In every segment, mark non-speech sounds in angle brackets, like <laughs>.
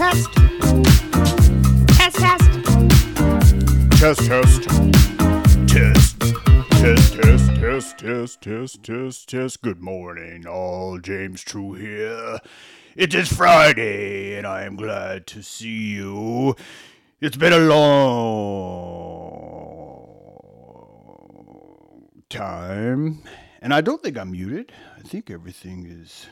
test. Test, test. Test, test. Test. Test, test, test, test, test, test, test. Good morning, all. James True here. It is Friday, and I am glad to see you. It's been a long time, and I don't think I'm muted. I think everything is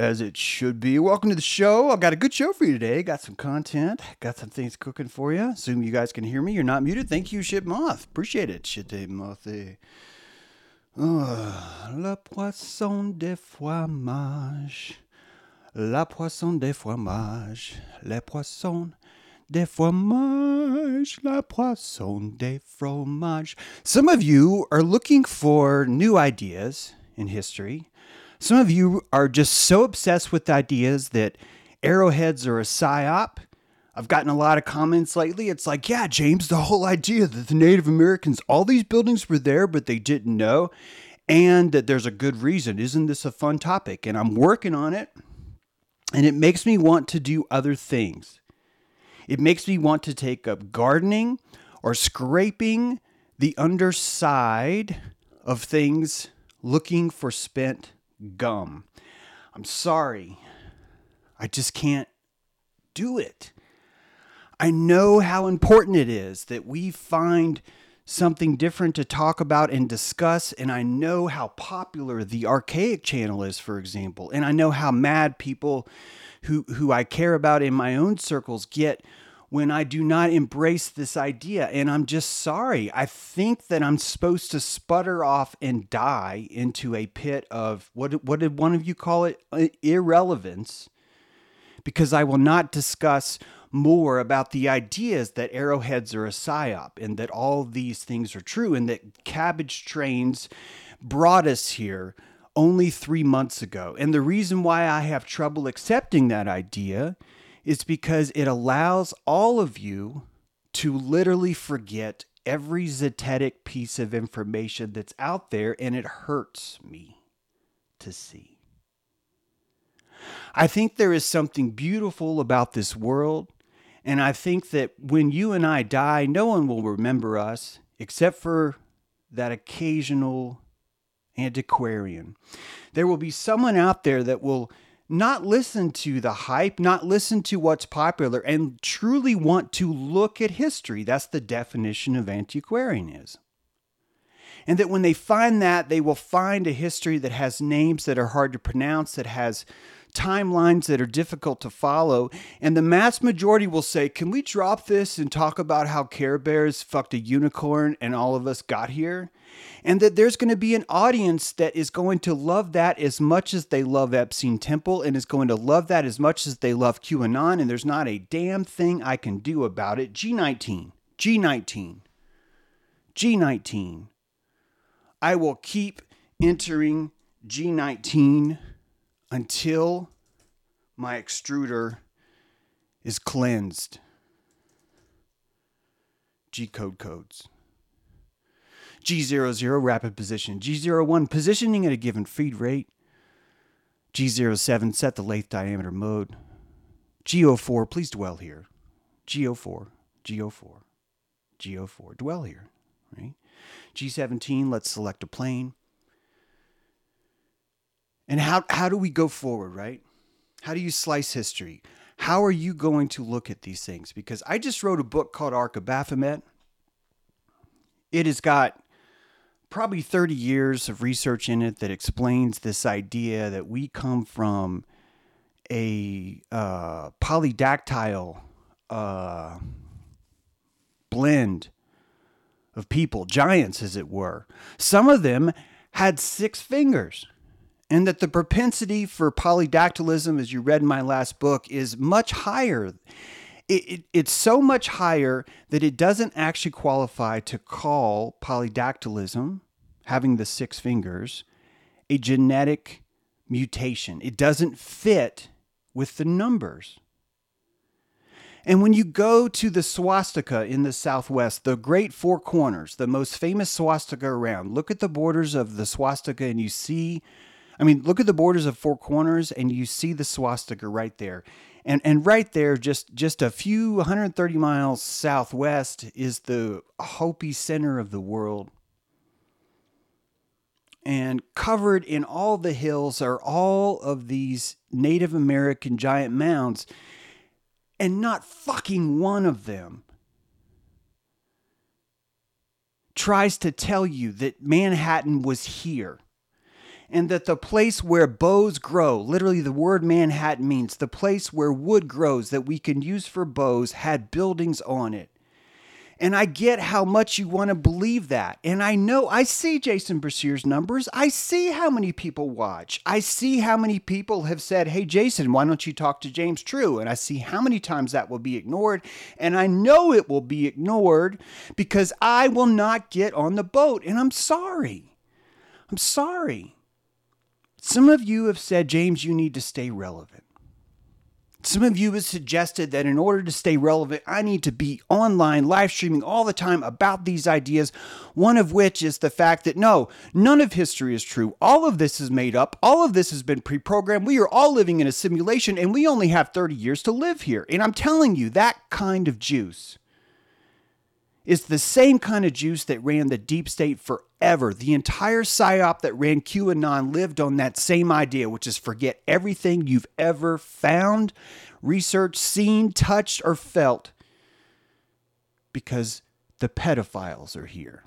as it should be. Welcome to the show. I've got a good show for you today. Got some content. Got some things cooking for you. Assume you guys can hear me. You're not muted. Thank you, Shit Moth. Appreciate it, Shit Moth. Oh, la poisson de fromage. La poisson de fromage. Le poisson de fromage. La poisson de fromage. Some of you are looking for new ideas in history. Some of you are just so obsessed with ideas that arrowheads are a psyop. I've gotten a lot of comments lately. It's like, yeah, James, the whole idea that the Native Americans, all these buildings were there, but they didn't know, and that there's a good reason. Isn't this a fun topic? And I'm working on it, and it makes me want to do other things. It makes me want to take up gardening or scraping the underside of things looking for spent gum. I'm sorry. I just can't do it. I know how important it is that we find something different to talk about and discuss, and I know how popular the Archaix channel is, for example, and I know how mad people who who I care about in my own circles get when I do not embrace this idea. And I'm just sorry. I think that I'm supposed to sputter off and die into a pit of what, what did one of you call it? Uh, irrelevance. Because I will not discuss more about the ideas that arrowheads are a psyop and that all these things are true and that cabbage trains brought us here only three months ago. And the reason why I have trouble accepting that idea is because it allows all of you to literally forget every zetetic piece of information that's out there, and it hurts me to see. I think there is something beautiful about this world, and I think that when you and I die, no one will remember us except for that occasional antiquarian. There will be someone out there that will not listen to the hype, not listen to what's popular, and truly want to look at history. That's the definition of antiquarianism. And that when they find that, they will find a history that has names that are hard to pronounce, that has timelines that are difficult to follow. And the mass majority will say, Can we drop this and talk about how Care Bears fucked a unicorn and all of us got here? And that there's going to be an audience that is going to love that as much as they love Epstein Temple and is going to love that as much as they love QAnon. And there's not a damn thing I can do about it. G19, G19, G19. I will keep entering G19 until my extruder is cleansed. G code codes. G00 rapid position. G01 positioning at a given feed rate. G07 set the lathe diameter mode. G04 please dwell here. G04 G04 G04 dwell here, right? G17 let's select a plane. And how, how do we go forward, right? How do you slice history? How are you going to look at these things? Because I just wrote a book called Ark of Baphomet. It has got probably 30 years of research in it that explains this idea that we come from a uh, polydactyl uh, blend of people, giants as it were. Some of them had six fingers and that the propensity for polydactylism, as you read in my last book, is much higher. It, it, it's so much higher that it doesn't actually qualify to call polydactylism, having the six fingers, a genetic mutation. It doesn't fit with the numbers. And when you go to the swastika in the southwest, the great four corners, the most famous swastika around, look at the borders of the swastika and you see I mean, look at the borders of Four Corners and you see the swastika right there. And and right there, just just a few 130 miles southwest, is the Hopi center of the world. And covered in all the hills are all of these Native American giant mounds. And not fucking one of them tries to tell you that Manhattan was here and that the place where bows grow, literally the word Manhattan means the place where wood grows that we can use for bows, had buildings on it. And I get how much you want to believe that. And I know, I see Jason Breshears' numbers. I see how many people watch. I see how many people have said, Hey, Jason, why don't you talk to James True? And I see how many times that will be ignored. And I know it will be ignored because I will not get on the boat. And I'm sorry. I'm sorry. Some of you have said, James, you need to stay relevant. Some of you have suggested that in order to stay relevant, I need to be online, live streaming all the time about these ideas. One of which is the fact that no, none of history is true. All of this is made up. All of this has been pre programmed. We are all living in a simulation and we only have 30 years to live here. And I'm telling you, that kind of juice is the same kind of juice that ran the deep state forever. The entire psyop that ran QAnon lived on that same idea, which is forget everything you've ever found, researched, seen, touched, or felt because the pedophiles are here.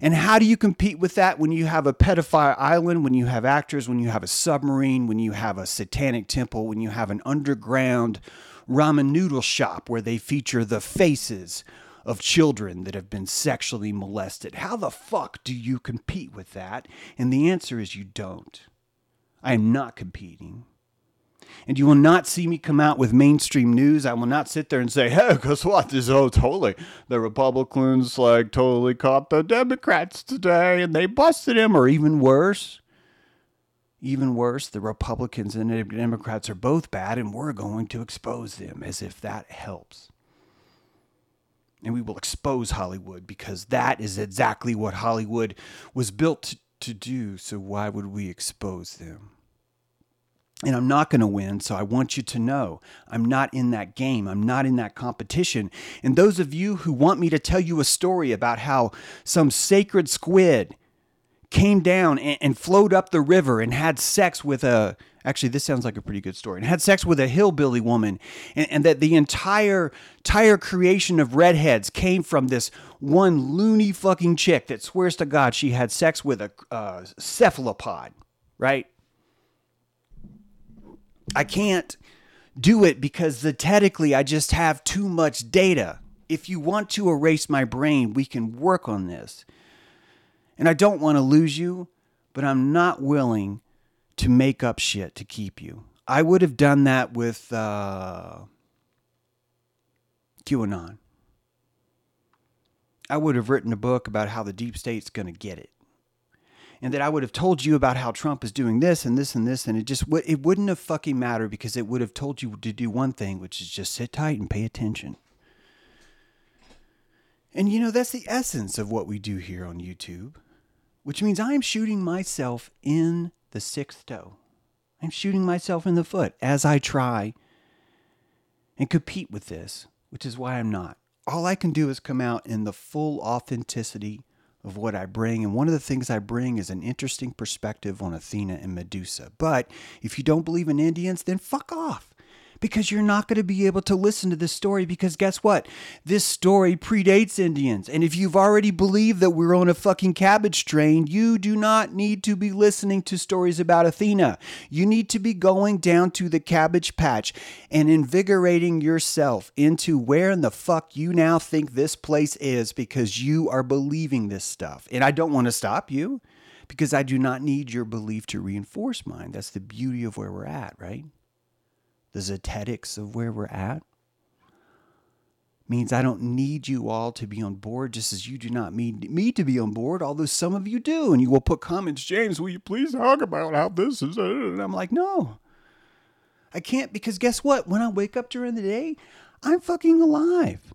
And how do you compete with that when you have a pedophile island, when you have actors, when you have a submarine, when you have a satanic temple, when you have an underground ramen noodle shop where they feature the faces of children that have been sexually molested. How the fuck do you compete with that? And the answer is you don't. I am not competing. And you will not see me come out with mainstream news. I will not sit there and say, hey, guess what? This is oh totally the Republicans like totally caught the Democrats today and they busted him, or even worse. Even worse, the Republicans and the Democrats are both bad, and we're going to expose them as if that helps and we will expose Hollywood because that is exactly what Hollywood was built to, do. So why would we expose them? And I'm not going to win, so I want you to know I'm not in that game. I'm not in that competition. And those of you who want me to tell you a story about how some sacred squid came down and, and flowed up the river and had sex with a Actually, this sounds like a pretty good story. And had sex with a hillbilly woman, and, and, that the entire entire creation of redheads came from this one loony fucking chick that swears to God she had sex with a uh, cephalopod, right? I can't do it because zetetically I just have too much data. If you want to erase my brain, we can work on this. And I don't want to lose you, but I'm not willing to make up shit to keep you. I would have done that with uh, QAnon. I would have written a book about how the deep state's going to get it. And that I would have told you about how Trump is doing this and this and this, and it just it wouldn't have fucking mattered because it would have told you to do one thing, which is just sit tight and pay attention. And you know that's the essence of what we do here on YouTube, which means I am shooting myself in the sixth toe. I'm shooting myself in the foot as I try and compete with this, which is why I'm not. All I can do is come out in the full authenticity of what I bring. And one of the things I bring is an interesting perspective on Athena and Medusa. But if you don't believe in Indians, then fuck off because you're not going to be able to listen to this story because guess what? This story predates Indians. And if you've already believed that we're on a fucking cabbage train, you do not need to be listening to stories about Athena. You need to be going down to the cabbage patch and invigorating yourself into where in the fuck you now think this place is because you are believing this stuff. And I don't want to stop you because I do not need your belief to reinforce mine. That's the beauty of where we're at, right? The zetetics of where we're at means I don't need you all to be on board, just as you do not need me to be on board, although some of you do. And you will put comments, James, will you please talk about how this is? And I'm like, no, I can't because guess what? When I wake up during the day, I'm fucking alive.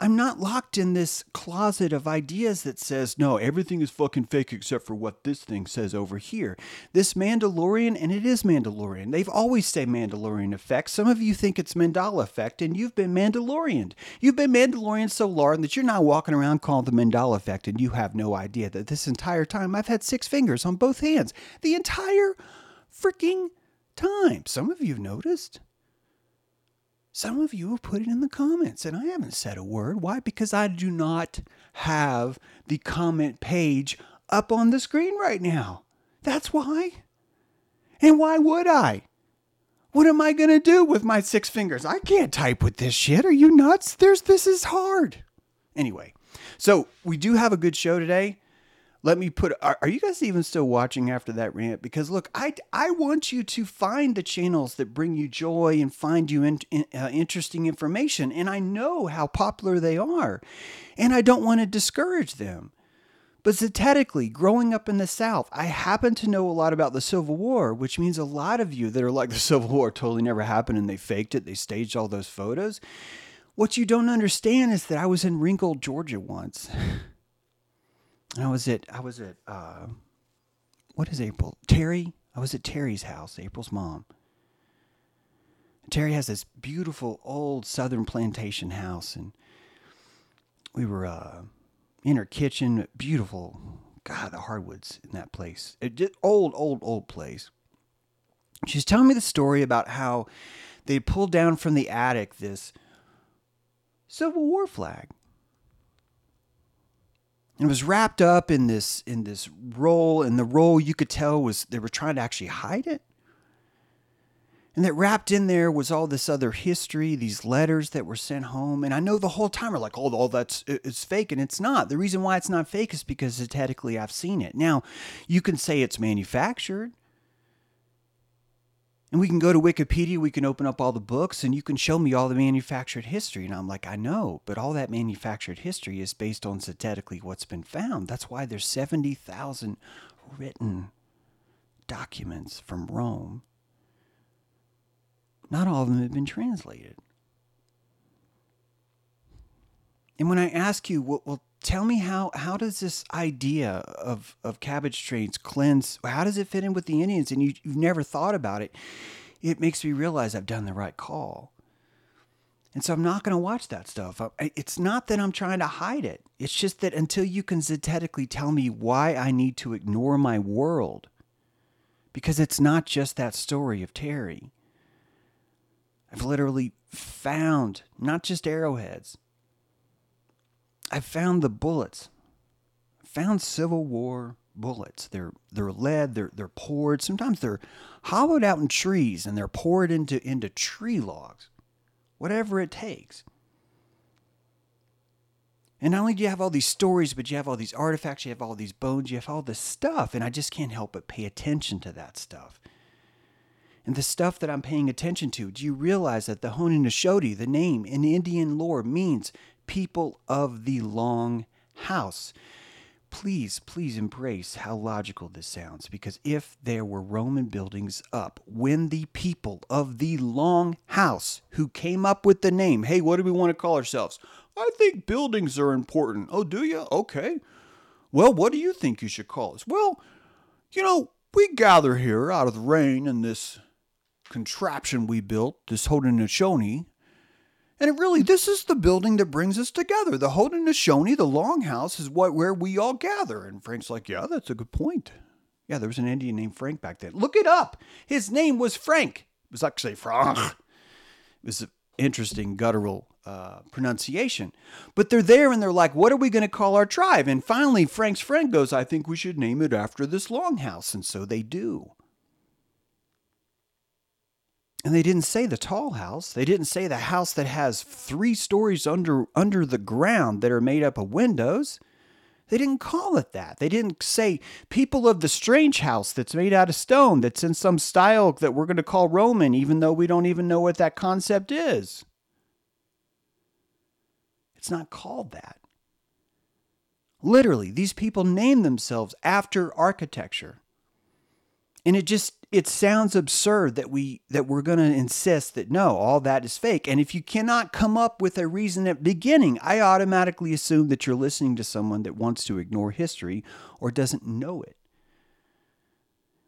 I'm not locked in this closet of ideas that says, no, everything is fucking fake except for what this thing says over here. This Mandalorian, and it is Mandalorian. They've always said Mandalorian effect. Some of you think it's Mandala effect, and you've been Mandalorian. You've been Mandalorian so long that you're now walking around calling the Mandela effect, and you have no idea that this entire time I've had six fingers on both hands. The entire freaking time. Some of you noticed. Some of you have put it in the comments, and I haven't said a word. Why? Because I do not have the comment page up on the screen right now. That's why. And why would I? What am I going to do with my six fingers? I can't type with this shit. Are you nuts? There's this is hard. Anyway, so we do have a good show today let me put are, are, you guys even still watching after that rant? Because look i i want you to find the channels that bring you joy and find you in, in, uh, interesting information. And i know how popular they are and i don't want to discourage them. But zetetically growing up in the south i happen to know a lot about the civil war which means a lot of you that are like <laughs> the civil war totally never happened and they faked it they staged all those photos. What you don't understand is that i was in ringgold georgia once <laughs> I was at I was at uh, what is April? Terry. I was at Terry's house, April's mom. Terry has this beautiful old southern plantation house, and we were uh, in her kitchen. Beautiful, God, the hardwoods in that place. It just, old, old, old place. She's telling me the story about how they pulled down from the attic this Civil War flag it was wrapped up in this in this roll and the roll you could tell was they were trying to actually hide it. And that wrapped in there was all this other history these letters that were sent home. And i know the whole time we're like oh all that's it's fake and it's not. The reason why it's not fake is because statistically i've seen it. Now you can say it's manufactured and we can go to Wikipedia, we can open up all the books, and you can show me all the manufactured history. And I'm like, I know, but all that manufactured history is based on synthetically what's been found. That's why there's 70,000 written documents from Rome. Not all of them have been translated. And when I ask you, well, well tell me how how does this idea of of cabbage trains cleanse how does it fit in with the indians? And you, you've never thought about it. It makes me realize i've done the right call. And so i'm not going to watch that stuff. It's not that i'm trying to hide it. It's just that until you can synthetically tell me why i need to ignore my world because it's not just that story of terry. I've literally found not just arrowheads I found the bullets. Found Civil War bullets. They're they're lead. They're they're poured. Sometimes they're hollowed out in trees and they're poured into into tree logs. Whatever it takes. And not only do you have all these stories, but you have all these artifacts, you have all these bones, you have all this stuff, and I just can't help but pay attention to that stuff. And the stuff that I'm paying attention to, do you realize that the Haudenosaunee, the name in Indian lore, means people of the long house. Please, please embrace how logical this sounds because if there were Roman buildings up when the people of the long house who came up with the name, hey, what do we want to call ourselves? I think buildings are important. Oh, do you? Okay. Well, what do you think you should call us? Well, you know, we gather here out of the rain in this contraption we built, this Haudenosaunee, and it really, this is the building that brings us together. The Haudenosaunee, the Longhouse, is what where we all gather. And Frank's like, yeah, that's a good point. Yeah, there was an Indian named Frank back then. Look it up. His name was Frank. It was actually Frank. It was an interesting guttural uh, pronunciation. But they're there and they're like, what are we going to call our tribe? And finally, Frank's friend goes, I think we should name it after this longhouse. And so they do. And they didn't say the tall house. They didn't say the house that has three stories under under the ground that are made up of windows. They didn't call it that. They didn't say people of the strange house that's made out of stone, that's in some style that we're going to call Roman, even though we don't even know what that concept is. It's not called that. Literally, these people name themselves after architecture. And it just it sounds absurd that we that we're going to insist that no, all that is fake. And if you cannot come up with a reason at beginning, I automatically assume that you're listening to someone that wants to ignore history or doesn't know it.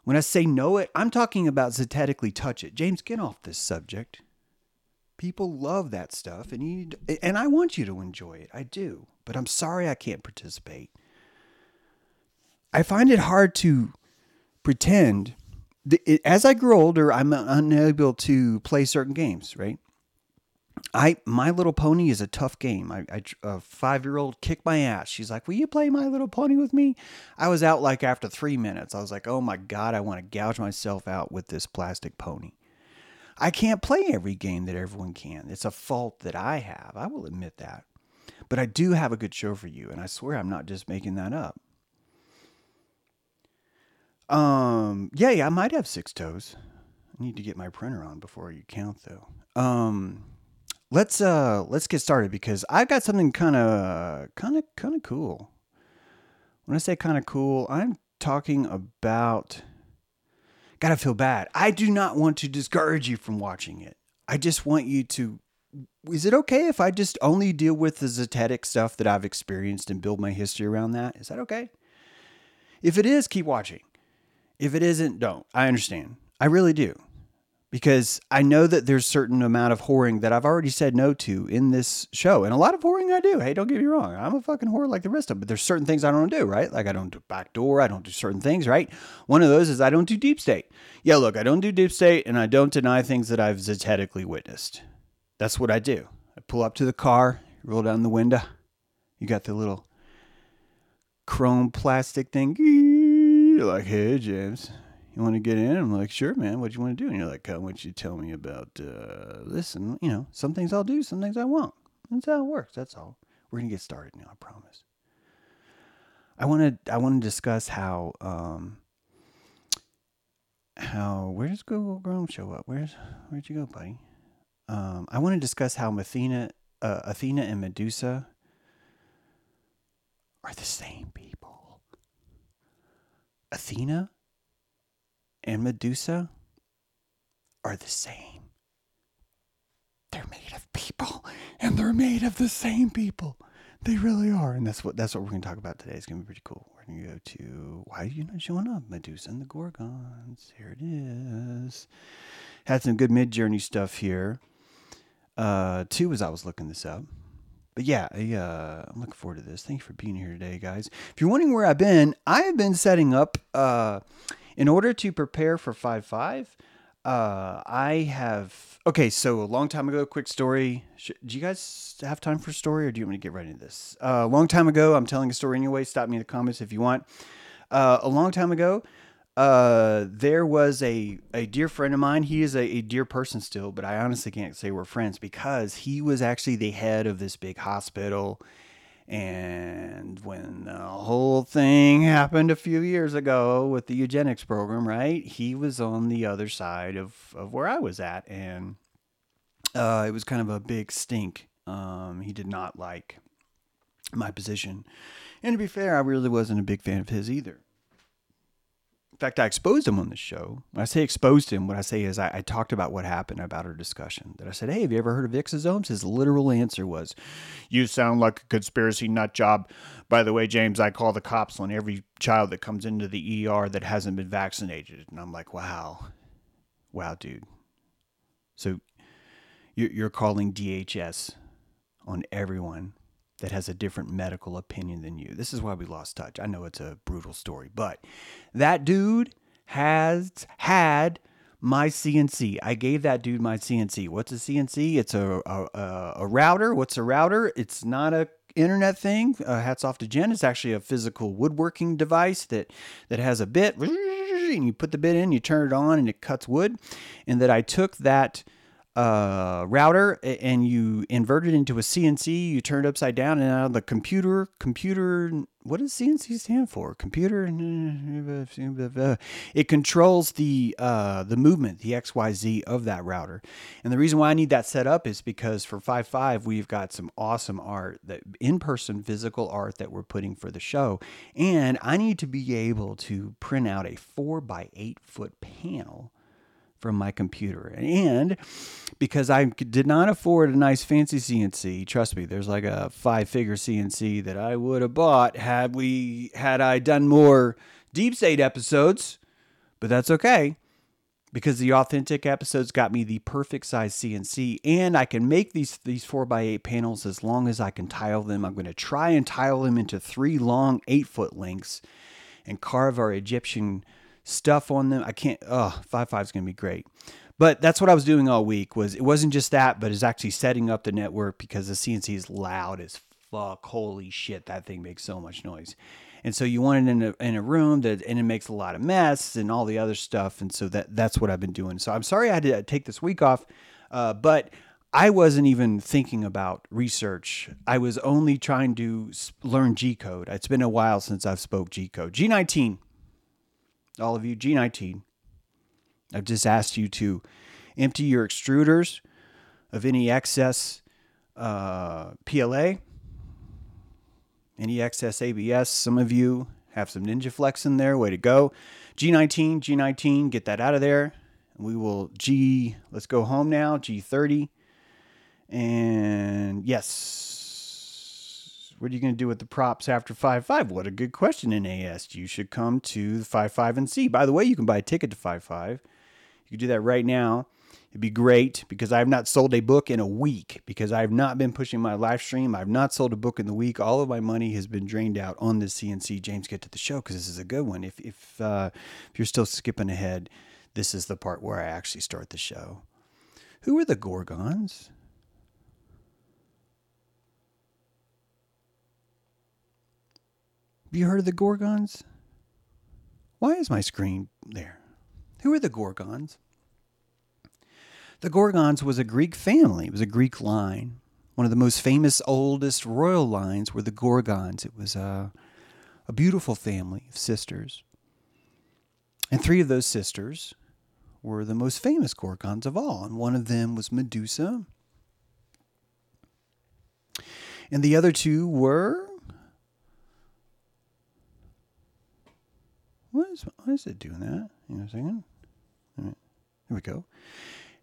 When I say know it, I'm talking about zetetically touch it. James, get off this subject. People love that stuff and you and I want you to enjoy it. I do. But I'm sorry I can't participate. I find it hard to pretend as I grow older, I'm unable to play certain games, right? I My Little Pony is a tough game. I, I a five year old kicked my ass. She's like, "Will you play My Little Pony with me?" I was out like after three minutes. I was like, "Oh my god, I want to gouge myself out with this plastic pony." I can't play every game that everyone can. It's a fault that I have. I will admit that. But I do have a good show for you, and I swear I'm not just making that up. Um, yeah, yeah, I might have six toes. I need to get my printer on before you count though. Um, let's uh let's get started because I've got something kind of kind of kind of cool. When I say kind of cool, I'm talking about gotta feel bad. I do not want to discourage you from watching it. I just want you to. Is it okay if I just only deal with the zetetic stuff that I've experienced and build my history around that? Is that okay? If it is, keep watching. If it isn't, don't. I understand. I really do. Because I know that there's certain amount of whoring that I've already said no to in this show. And a lot of whoring I do. Hey, don't get me wrong. I'm a fucking whore like the rest of them. But there's certain things I don't do, right? Like I don't do backdoor. I don't do certain things, right? One of those is I don't do deep state. Yeah, look, I don't do deep state and I don't deny things that I've zetetically witnessed. That's what I do. I pull up to the car, roll down the window. You got the little chrome plastic thing you're like, hey, James, you want to get in? I'm like, sure, man. What do you want to do? And you're like, I want you to tell me about uh, this. And, you know, some things I'll do, some things I won't. That's how it works. That's all. We're going to get started now, I promise. I want to I want to discuss how um how where does Google Chrome show up? Where's where'd you go, buddy? Um, I want to discuss how Athena uh, Athena and Medusa are the same people. Athena and Medusa are the same. They're made of people, and they're made of the same people. They really are, and that's what that's what we're gonna talk about today. It's gonna be pretty cool. We're gonna go to why are you not showing up? Medusa and the Gorgons. Here it is. Had some good Midjourney stuff here. Uh, two as I was looking this up yeah, I, uh, I'm looking forward to this. Thank you for being here today, guys. If you're wondering where I've been, I have been setting up uh, in order to prepare for 5 5. Uh, I have okay. So a long time ago, quick story. do you guys have time for a story, or do you want me to get right into this? Uh, a long time ago, I'm telling a story anyway. Stop me in the comments if you want. Uh, a long time ago, uh, there was a, a dear friend of mine. He is a, a, dear person still, but I honestly can't say we're friends because he was actually the head of this big hospital. And when the whole thing happened a few years ago with the eugenics program, right? He was on the other side of, of where I was at. And uh, it was kind of a big stink. Um, he did not like my position. And to be fair, I really wasn't a big fan of his either fact, I exposed him on the show. When I say exposed him, what I say is I, I, talked about what happened about our discussion. That I said, "Hey, have you ever heard of exosomes?" His literal answer was, "You sound like a conspiracy nut job." By the way, James, I call the cops on every child that comes into the ER that hasn't been vaccinated, and I'm like, "Wow, wow, dude." So you're calling DHS on everyone that has a different medical opinion than you. This is why we lost touch. I know it's a brutal story, but that dude has had my CNC. I gave that dude my CNC. What's a CNC? It's a a, a router. What's a router? It's not a internet thing. Uh, hats off to Jen. It's actually a physical woodworking device that that has a bit, and you put the bit in, you turn it on, and it cuts wood. And that I took that uh, router and you invert it into a CNC, you turn it upside down, and now the computer, computer, what does CNC stand for? Computer, it controls the uh, the movement, the X Y Z of that router. And the reason why I need that set up is because for five five we've got some awesome art that in person physical art that we're putting for the show, and I need to be able to print out a four by eight foot panel from my computer. And because I did not afford a nice fancy CNC, trust me, there's like a five figure CNC that I would have bought had we had I done more deep state episodes, but that's okay. Because the authentic episodes got me the perfect size CNC, and I can make these these four by eight panels as long as I can tile them. I'm going to try and tile them into three long eight foot lengths, and carve our Egyptian stuff on them. I can't. Oh, five five is gonna be great. But that's what I was doing all week. Was it wasn't just that, but it's actually setting up the network because the CNC is loud as fuck. Holy shit, that thing makes so much noise. And so you want it in a, in a room that and it makes a lot of mess and all the other stuff. And so that that's what I've been doing. So I'm sorry I had to take this week off, uh, but I wasn't even thinking about research. I was only trying to learn G code. It's been a while since I've spoke G code. G19 all of you, G19, I've just asked you to empty your extruders of any excess uh, PLA, any excess ABS. Some of you have some NinjaFlex in there. Way to go. G19, G19, get that out of there. We will G, let's go home now, G30. And yes, what are you going to do with the props after 5 5? What a good question in AS. You should come to 5 5 and see. By the way, you can buy a ticket to 5 5. You can do that right now. It'd be great because I have not sold a book in a week because I have not been pushing my live stream. I've not sold a book in the week. All of my money has been drained out on the CNC. James, get to the show because this is a good one. If if uh, if you're still skipping ahead, this is the part where I actually start the show. Who are the Gorgons? Have you heard of the Gorgons? Why is my screen there? Who are the Gorgons? The Gorgons was a Greek family. It was a Greek line. One of the most famous, oldest royal lines were the Gorgons. It was a, a beautiful family of sisters. And three of those sisters were the most famous Gorgons of all. And one of them was Medusa. And the other two were. What is, why is it doing that? Hang on a second. All right. Here we go.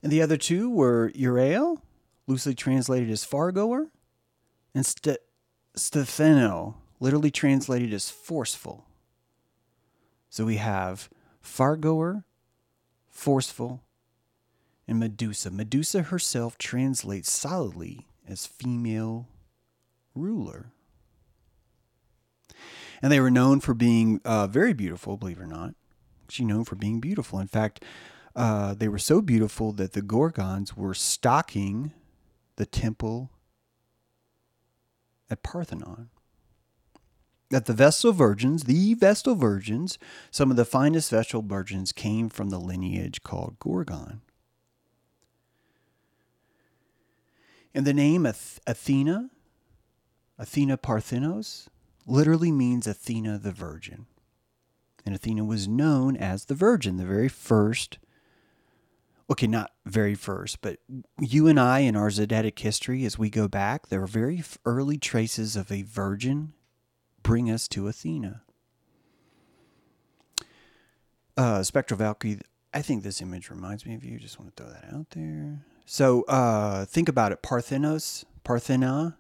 And the other two were Euryale, loosely translated as fargoer, and St- Stefano, literally translated as forceful. So we have fargoer, forceful, and Medusa. Medusa herself translates solidly as female ruler. And they were known for being uh, very beautiful, believe it or not. She known for being beautiful. In fact, uh, they were so beautiful that the Gorgons were stocking the temple at Parthenon. That the Vestal Virgins, the Vestal Virgins, some of the finest Vestal Virgins came from the lineage called Gorgon. And the name Ath- Athena, Athena Parthenos, literally means Athena the Virgin. And Athena was known as the Virgin, the very first, okay, not very first, but you and I in our Zetetic history, as we go back, there are very early traces of a virgin bring us to Athena. Uh, Spectral Valkyrie, I think this image reminds me of you. Just want to throw that out there. So uh, think about it Parthenos, Parthena,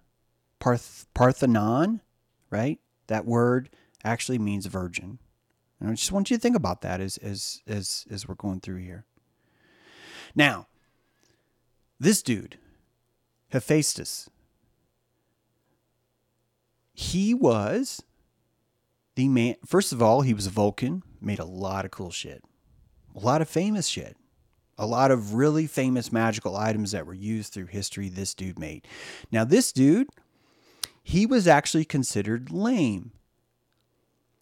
Parth- Parthenon, right? That word actually means virgin. And I just want you to think about that as as as as we're going through here. Now, this dude, Hephaestus, he was the man. First of all, he was a Vulcan, made a lot of cool shit, a lot of famous shit, a lot of really famous magical items that were used through history. This dude made. Now, this dude, he was actually considered lame.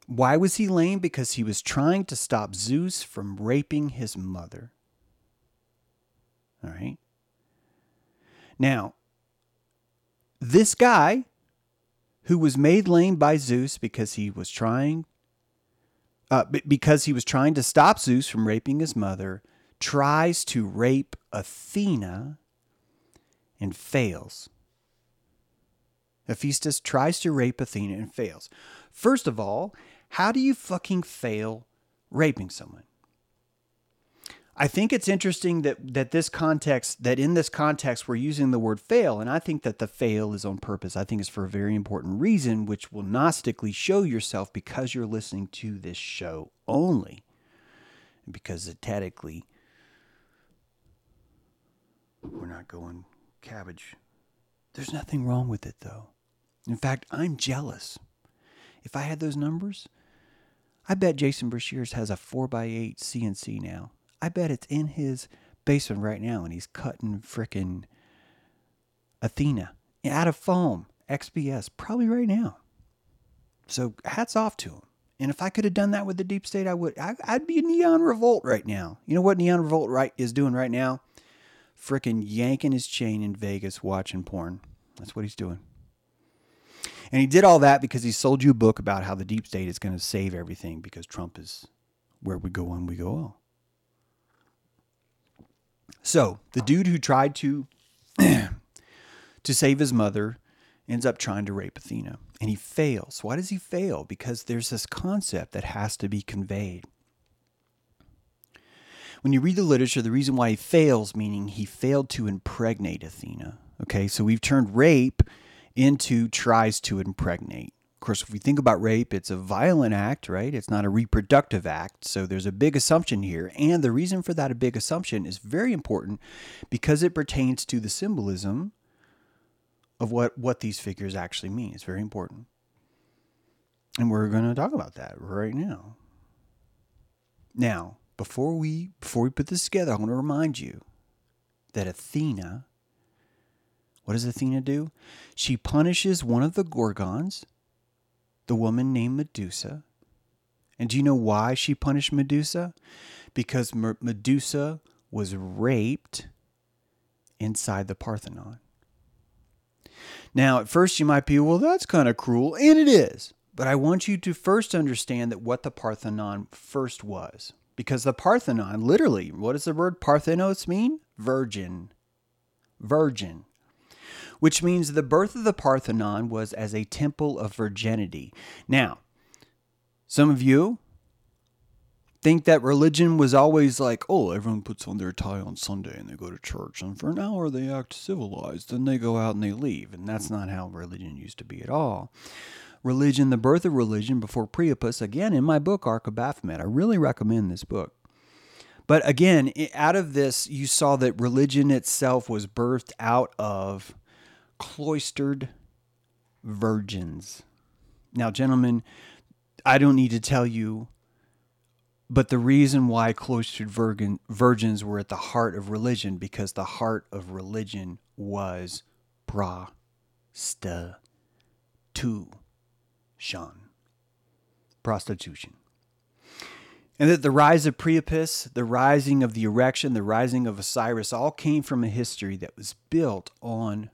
Why was he lame? Because he was trying to stop Zeus from raping his mother. All right. Now, this guy who was made lame by Zeus because he was trying uh, because he was trying to stop Zeus from raping his mother, tries to rape Athena and fails. Hephaestus tries to rape Athena and fails. First of all, how do you fucking fail raping someone? I think it's interesting that that this context that in this context we're using the word fail and I think that the fail is on purpose. I think it's for a very important reason which will gnostically show yourself because you're listening to this show only. Because aesthetically we're not going cabbage. There's nothing wrong with it though. In fact, I'm jealous. If I had those numbers, I bet Jason Breshears has a 4x8 CNC now. I bet it's in his basement right now and he's cutting frickin' Athena out of foam, XPS, probably right now. So hats off to him. And if I could have done that with the deep state, I would. I, would be Neon Revolt right now. You know what Neon Revolt right is doing right now? Frickin' yanking his chain in Vegas, watching porn. That's what he's doing. And he did all that because he sold you a book about how the deep state is going to save everything because Trump is where we go when we go all. So the dude who tried to <clears throat> to save his mother ends up trying to rape Athena and he fails. Why does he fail? Because there's this concept that has to be conveyed. When you read the literature, the reason why he fails, meaning he failed to impregnate Athena. Okay, so we've turned rape into tries to impregnate. Of course, if we think about rape, it's a violent act, right? It's not a reproductive act. So there's a big assumption here. And the reason for that a big assumption is very important because it pertains to the symbolism of what, what these figures actually mean. It's very important. And we're going to talk about that right now. Now, before we before we put this together, I want to remind you that Athena what does Athena do? She punishes one of the Gorgons, the woman named Medusa. And do you know why she punished Medusa? Because Medusa was raped inside the Parthenon. Now, at first you might be, well, that's kind of cruel, and it is. But I want you to first understand that what the Parthenon first was. Because the Parthenon, literally, what does the word Parthenos mean? Virgin. Virgin which means the birth of the Parthenon was as a temple of virginity. Now, some of you think that religion was always like, oh, everyone puts on their tie on Sunday and they go to church, and for an hour they act civilized, then they go out and they leave. And that's not how religion used to be at all. Religion, the birth of religion before Priapus, again, in my book, Ark of Baphomet. I really recommend this book. But again, out of this, you saw that religion itself was birthed out of cloistered virgins. Now, gentlemen, I don't need to tell you, but the reason why cloistered virgin, virgins were at the heart of religion, because the heart of religion was prostitution. Prostitution. And that the rise of Priapus, the rising of the erection, the rising of Osiris all came from a history that was built on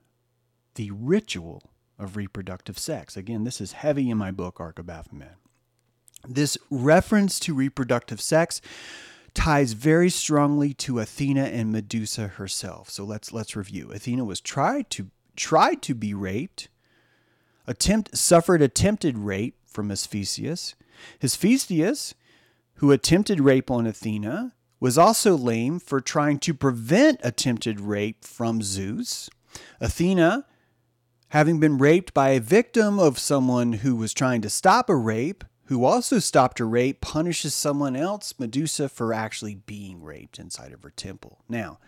the ritual of reproductive sex. Again, this is heavy in my book, Ark of Baphomet. This reference to reproductive sex ties very strongly to Athena and Medusa herself. So let's let's review. Athena was tried to tried to be raped, attempt suffered attempted rape from Hephaestus. Hephaestus, who attempted rape on Athena, was also lame for trying to prevent attempted rape from Zeus. Athena having been raped by a victim of someone who was trying to stop a rape, who also stopped a rape, punishes someone else, Medusa, for actually being raped inside of her temple. Now,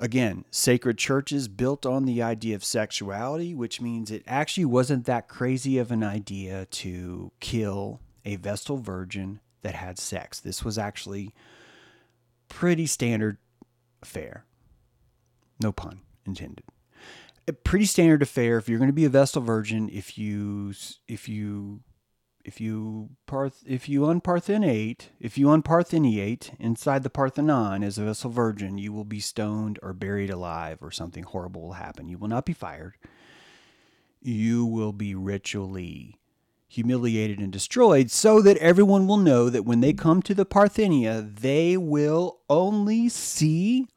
again, sacred churches built on the idea of sexuality, which means it actually wasn't that crazy of an idea to kill a Vestal virgin that had sex. This was actually pretty standard affair. No pun intended pretty standard affair if you're going to be a Vestal Virgin. If you if you if you parth if you unparthenate if you unpartheniate inside the Parthenon as a Vestal virgin, you will be stoned or buried alive, or something horrible will happen. You will not be fired. You will be ritually humiliated and destroyed, so that everyone will know that when they come to the Parthenia, they will only see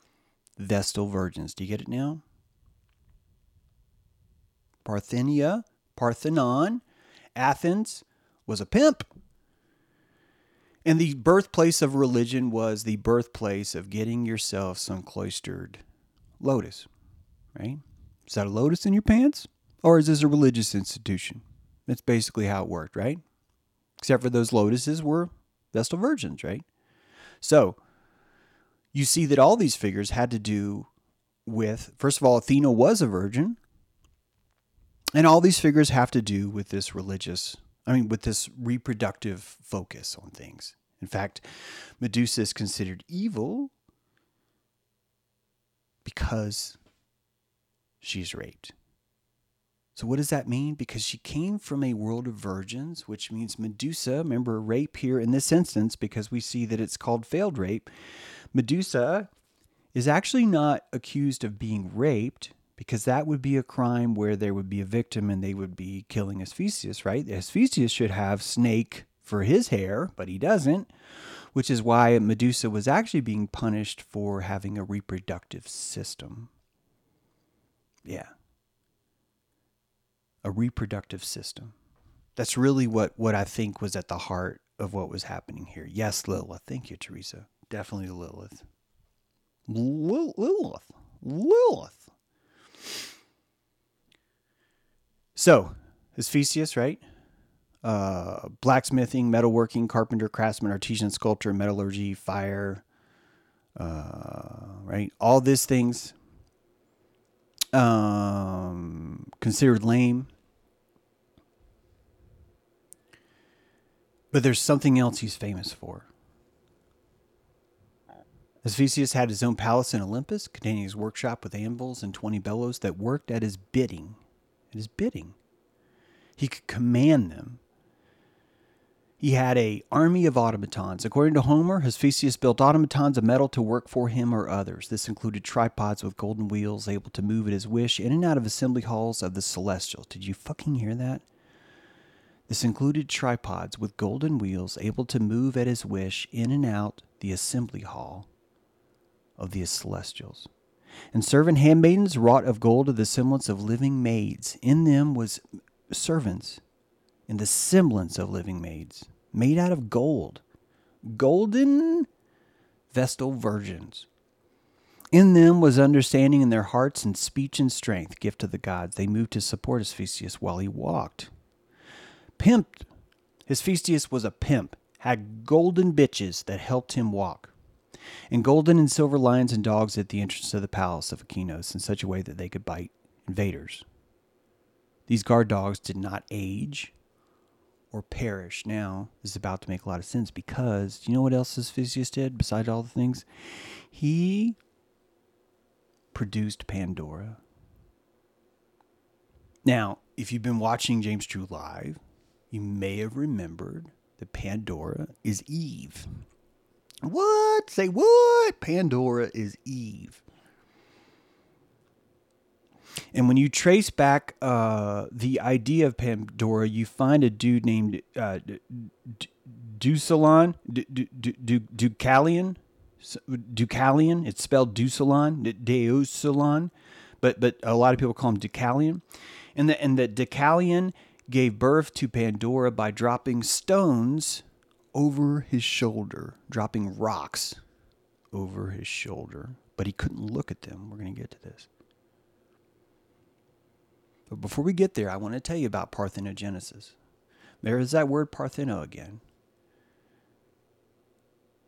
Vestal virgins. Do you get it now? Parthenia, Parthenon, Athens was a pimp. And the birthplace of religion was the birthplace of getting yourself some cloistered lotus, right? Is that a lotus in your pants? Or is this a religious institution? That's basically how it worked, right? Except for those lotuses were Vestal virgins, right? So you see that all these figures had to do with, first of all, Athena was a virgin. And all these figures have to do with this religious, I mean, with this reproductive focus on things. In fact, Medusa is considered evil because she's raped. So, what does that mean? Because she came from a world of virgins, which means Medusa, remember, rape here in this instance, because we see that it's called failed rape. Medusa is actually not accused of being raped because that would be a crime where there would be a victim and they would be killing Asphesius, right? Asphesius should have snake for his hair, but he doesn't, which is why Medusa was actually being punished for having a reproductive system. Yeah. A reproductive system. That's really what, what I think was at the heart of what was happening here. Yes, Lilith. Thank you, Teresa. Definitely Lilith. Lilith. Lilith. So, Asphesius, right? Uh, blacksmithing, metalworking, carpenter, craftsman, artisan, sculptor, metallurgy, fire, uh, right? All these things um, considered lame. But there's something else he's famous for. Asphesius had his own palace in Olympus, containing his workshop with anvils and 20 bellows that worked at his bidding. At his bidding. He could command them. He had a army of automatons. According to Homer, Asphesius built automatons of metal to work for him or others. This included tripods with golden wheels, able to move at his wish in and out of assembly halls of the celestials. Did you fucking hear that? This included tripods with golden wheels, able to move at his wish in and out the assembly hall of the celestials. And servant handmaidens wrought of gold of the semblance of living maids. In them was servants in the semblance of living maids, made out of gold, golden vestal virgins. In them was understanding in their hearts and speech and strength, gift of the gods. They moved to support Asphesius while he walked. Pimped. Asphesius was a pimp, had golden bitches that helped him walk and golden and silver lions and dogs at the entrance of the palace of Alkinoos in such a way that they could bite invaders. These guard dogs did not age or perish. Now, this is about to make a lot of sense because you know what else Asphesius did besides all the things? He produced Pandora. Now, if you've been watching James True Live, you may have remembered that Pandora is Eve. What? Say what? Pandora is Eve. And when you trace back uh, the idea of Pandora, you find a dude named uh, Deucalion, Deucalion, Deucalion. It's spelled Deucalion, Deucalion, but but a lot of people call him Deucalion. And the and the Deucalion gave birth to Pandora by dropping stones over his shoulder, dropping rocks over his shoulder, but he couldn't look at them. We're going to get to this. But before we get there, I want to tell you about parthenogenesis. There is that word partheno again.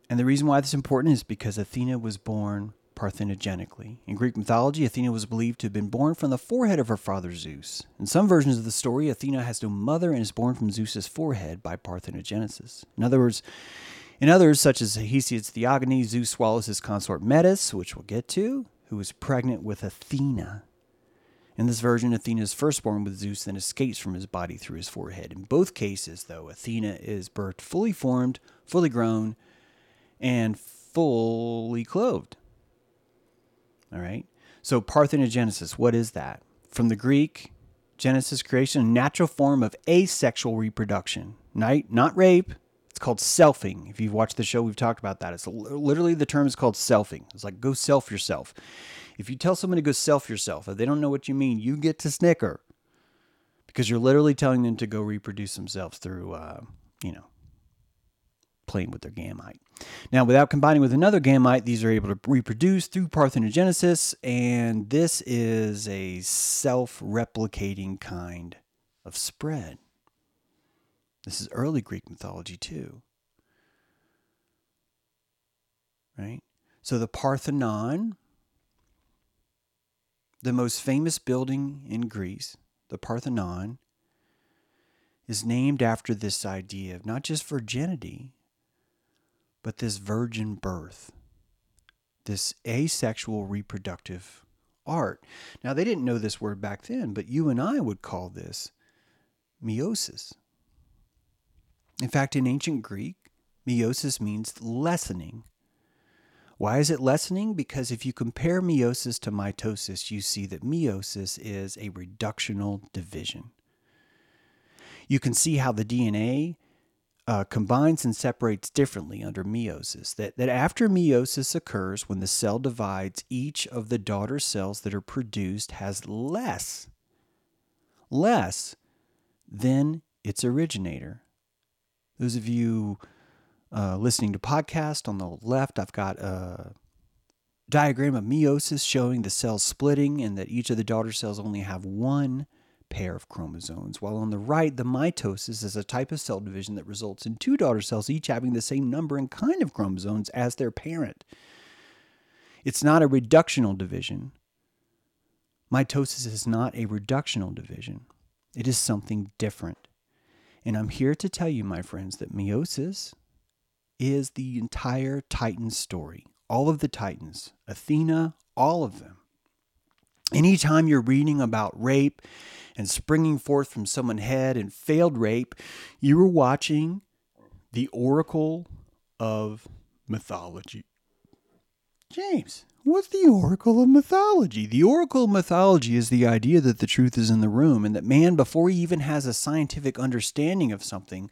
And the reason why this is important is because Athena was born parthenogenically. In Greek mythology, Athena was believed to have been born from the forehead of her father Zeus. In some versions of the story, Athena has no mother and is born from Zeus's forehead by parthenogenesis. In other words, in others, such as Hesiod's Theogony, Zeus swallows his consort Metis, which we'll get to, who is pregnant with Athena. In this version, Athena is first born with Zeus, then escapes from his body through his forehead. In both cases, though, Athena is birthed fully formed, fully grown, and fully clothed. All right. So, parthenogenesis, what is that? From the Greek, Genesis creation, a natural form of asexual reproduction, Night, Not rape. It's called selfing. If you've watched the show, we've talked about that. It's literally the term is called selfing. It's like go self yourself. If you tell someone to go self yourself, if they don't know what you mean, you get to snicker because you're literally telling them to go reproduce themselves through, uh, you know, playing with their gamete. Now, without combining with another gamete, these are able to reproduce through parthenogenesis, and this is a self replicating kind of spread. This is early Greek mythology, too. Right? So the Parthenon, the most famous building in Greece, the Parthenon, is named after this idea of not just virginity, but this virgin birth, this asexual reproductive art. Now, they didn't know this word back then, but you and I would call this meiosis. In fact, in ancient Greek, meiosis means lessening. Why is it lessening? Because if you compare meiosis to mitosis, you see that meiosis is a reductional division. You can see how the DNA uh, combines and separates differently under meiosis. That, that after meiosis occurs, when the cell divides, each of the daughter cells that are produced has less, less than its originator. Those of you uh, listening to podcast on the left, I've got a diagram of meiosis showing the cells splitting and that each of the daughter cells only have one pair of chromosomes, while on the right, the mitosis is a type of cell division that results in two daughter cells each having the same number and kind of chromosomes as their parent. It's not a reductional division. Mitosis is not a reductional division, it is something different. And I'm here to tell you, my friends, that meiosis is the entire Titan story. All of the Titans, Athena, all of them. Anytime you're reading about rape and springing forth from someone's head and failed rape, you were watching the oracle of mythology. James, what's the oracle of mythology? The oracle of mythology is the idea that the truth is in the room and that man, before he even has a scientific understanding of something,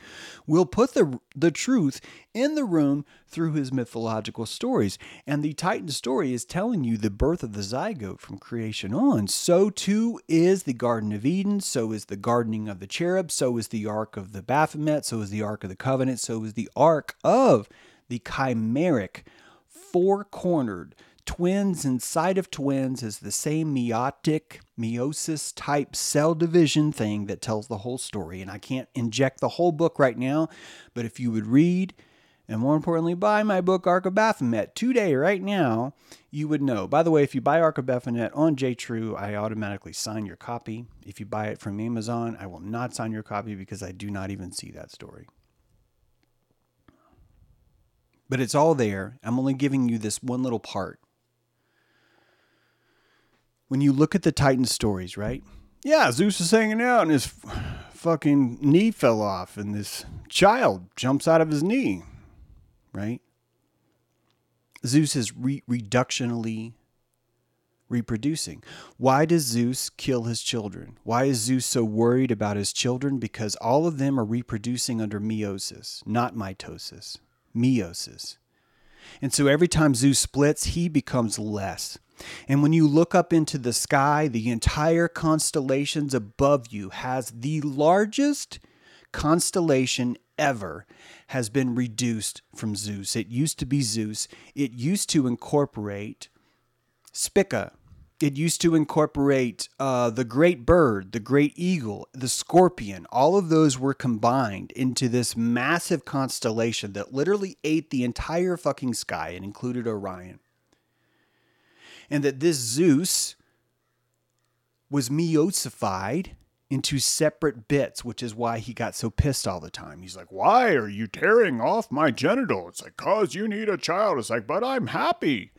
will put the, the truth in the room through his mythological stories. And the Titan story is telling you the birth of the zygote from creation on. So too is the Garden of Eden, so is the gardening of the cherub, so is the Ark of the Baphomet, so is the Ark of the Covenant, so is the Ark of the chimeric, four cornered, twins inside of twins is the same meiotic, meiosis type cell division thing that tells the whole story. And I can't inject the whole book right now, but if you would read, and more importantly, buy my book, Ark of Baphomet, today, right now, you would know. By the way, if you buy Ark of Baphomet on JTrue, I automatically sign your copy. If you buy it from Amazon, I will not sign your copy because I do not even see that story. But it's all there. I'm only giving you this one little part when you look at the Titan stories, right? Yeah, Zeus is hanging out and his fucking knee fell off, and this child jumps out of his knee, right? Zeus is re- reductionally reproducing. Why does Zeus kill his children? Why is Zeus so worried about his children? Because all of them are reproducing under meiosis, not mitosis, meiosis. And so every time Zeus splits, he becomes less. And when you look up into the sky, the entire constellations above you has the largest constellation ever has been reduced from Zeus. It used to be Zeus. It used to incorporate Spica. It used to incorporate uh, the great bird, the great eagle, the scorpion. All of those were combined into this massive constellation that literally ate the entire fucking sky and included Orion and that this Zeus was meosified into separate bits, which is why he got so pissed all the time. He's like, Why are you tearing off my genital? It's like, Cause you need a child. It's like, But I'm happy.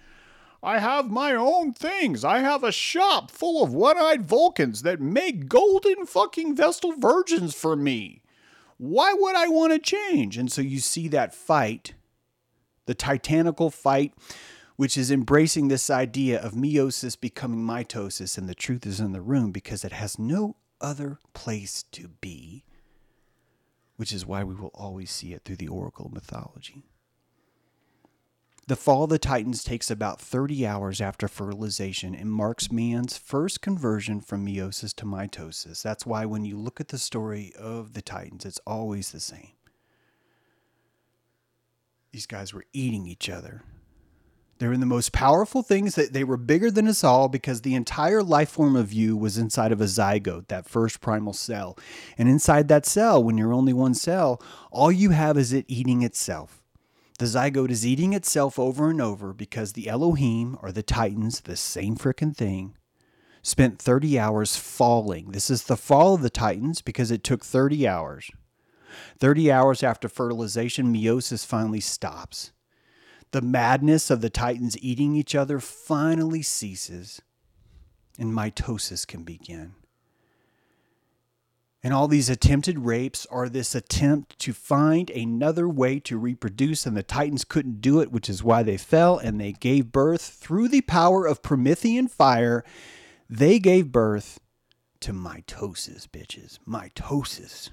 I have my own things. I have a shop full of one eyed Vulcans that make golden fucking Vestal virgins for me. Why would I want to change? And so you see that fight, the titanical fight, which is embracing this idea of meiosis becoming mitosis, and the truth is in the room because it has no other place to be, which is why we will always see it through the oracle mythology. The fall of the Titans takes about 30 hours after fertilization and marks man's first conversion from meiosis to mitosis. That's why when you look at the story of the Titans, it's always the same. These guys were eating each other. They were the most powerful things that they were bigger than us all because the entire life form of you was inside of a zygote, that first primal cell. And inside that cell, when you're only one cell, all you have is it eating itself. The zygote is eating itself over and over because the Elohim or the Titans, the same frickin' thing, spent 30 hours falling. This is the fall of the Titans because it took 30 hours. 30 hours after fertilization, meiosis finally stops. The madness of the Titans eating each other finally ceases, and mitosis can begin. And all these attempted rapes are this attempt to find another way to reproduce, and the Titans couldn't do it, which is why they fell, and they gave birth through the power of Promethean fire. They gave birth to mitosis, bitches. Mitosis.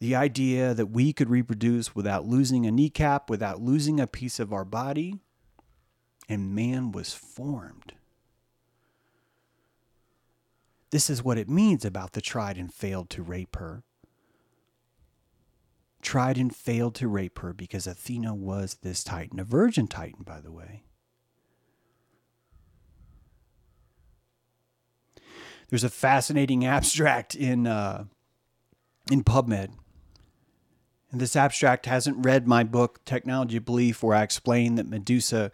The idea that we could reproduce without losing a kneecap, without losing a piece of our body, and man was formed. This is what it means about the tried and failed to rape her. Tried and failed to rape her because Athena was this Titan, a virgin Titan, by the way. There's a fascinating <laughs> abstract in uh, in PubMed. And this abstract hasn't read my book, Technology of Belief, where I explain that Medusa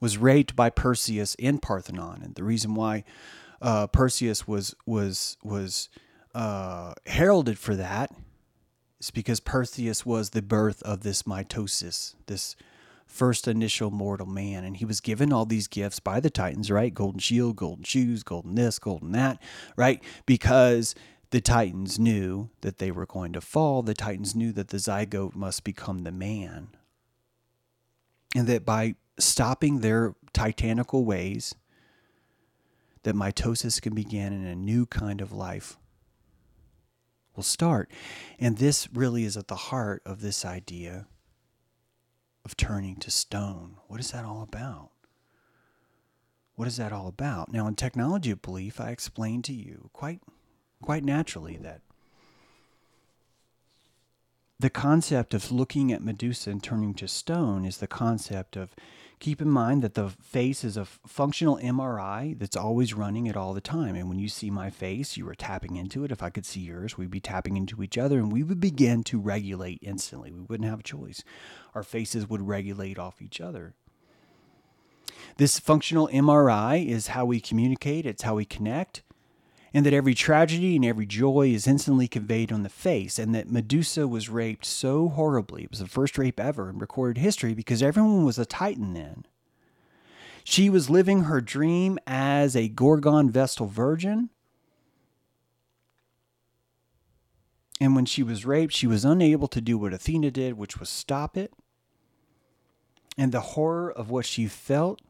was raped by Perseus in Parthenon. And the reason why uh, Perseus was was was uh, heralded for that is because Perseus was the birth of this mitosis, this first initial mortal man, and he was given all these gifts by the Titans, right? Golden shield, golden shoes, golden this, golden that, right? Because the Titans knew that they were going to fall. The Titans knew that the zygote must become the man. And that by stopping their titanical ways, that mitosis can begin and a new kind of life will start. And this really is at the heart of this idea of turning to stone. What is that all about? What is that all about? Now, in technology of belief, I explained to you quite, quite naturally that the concept of looking at Medusa and turning to stone is the concept of keep in mind that the face is a functional MRI that's always running it all the time. And when you see my face, you are tapping into it. If I could see yours, we'd be tapping into each other and we would begin to regulate instantly. We wouldn't have a choice. Our faces would regulate off each other. This functional MRI is how we communicate, it's how we connect and that every tragedy and every joy is instantly conveyed on the face, and that Medusa was raped so horribly. It was the first rape ever in recorded history because everyone was a Titan then. She was living her dream as a Gorgon Vestal virgin. And when she was raped, she was unable to do what Athena did, which was stop it. And the horror of what she felt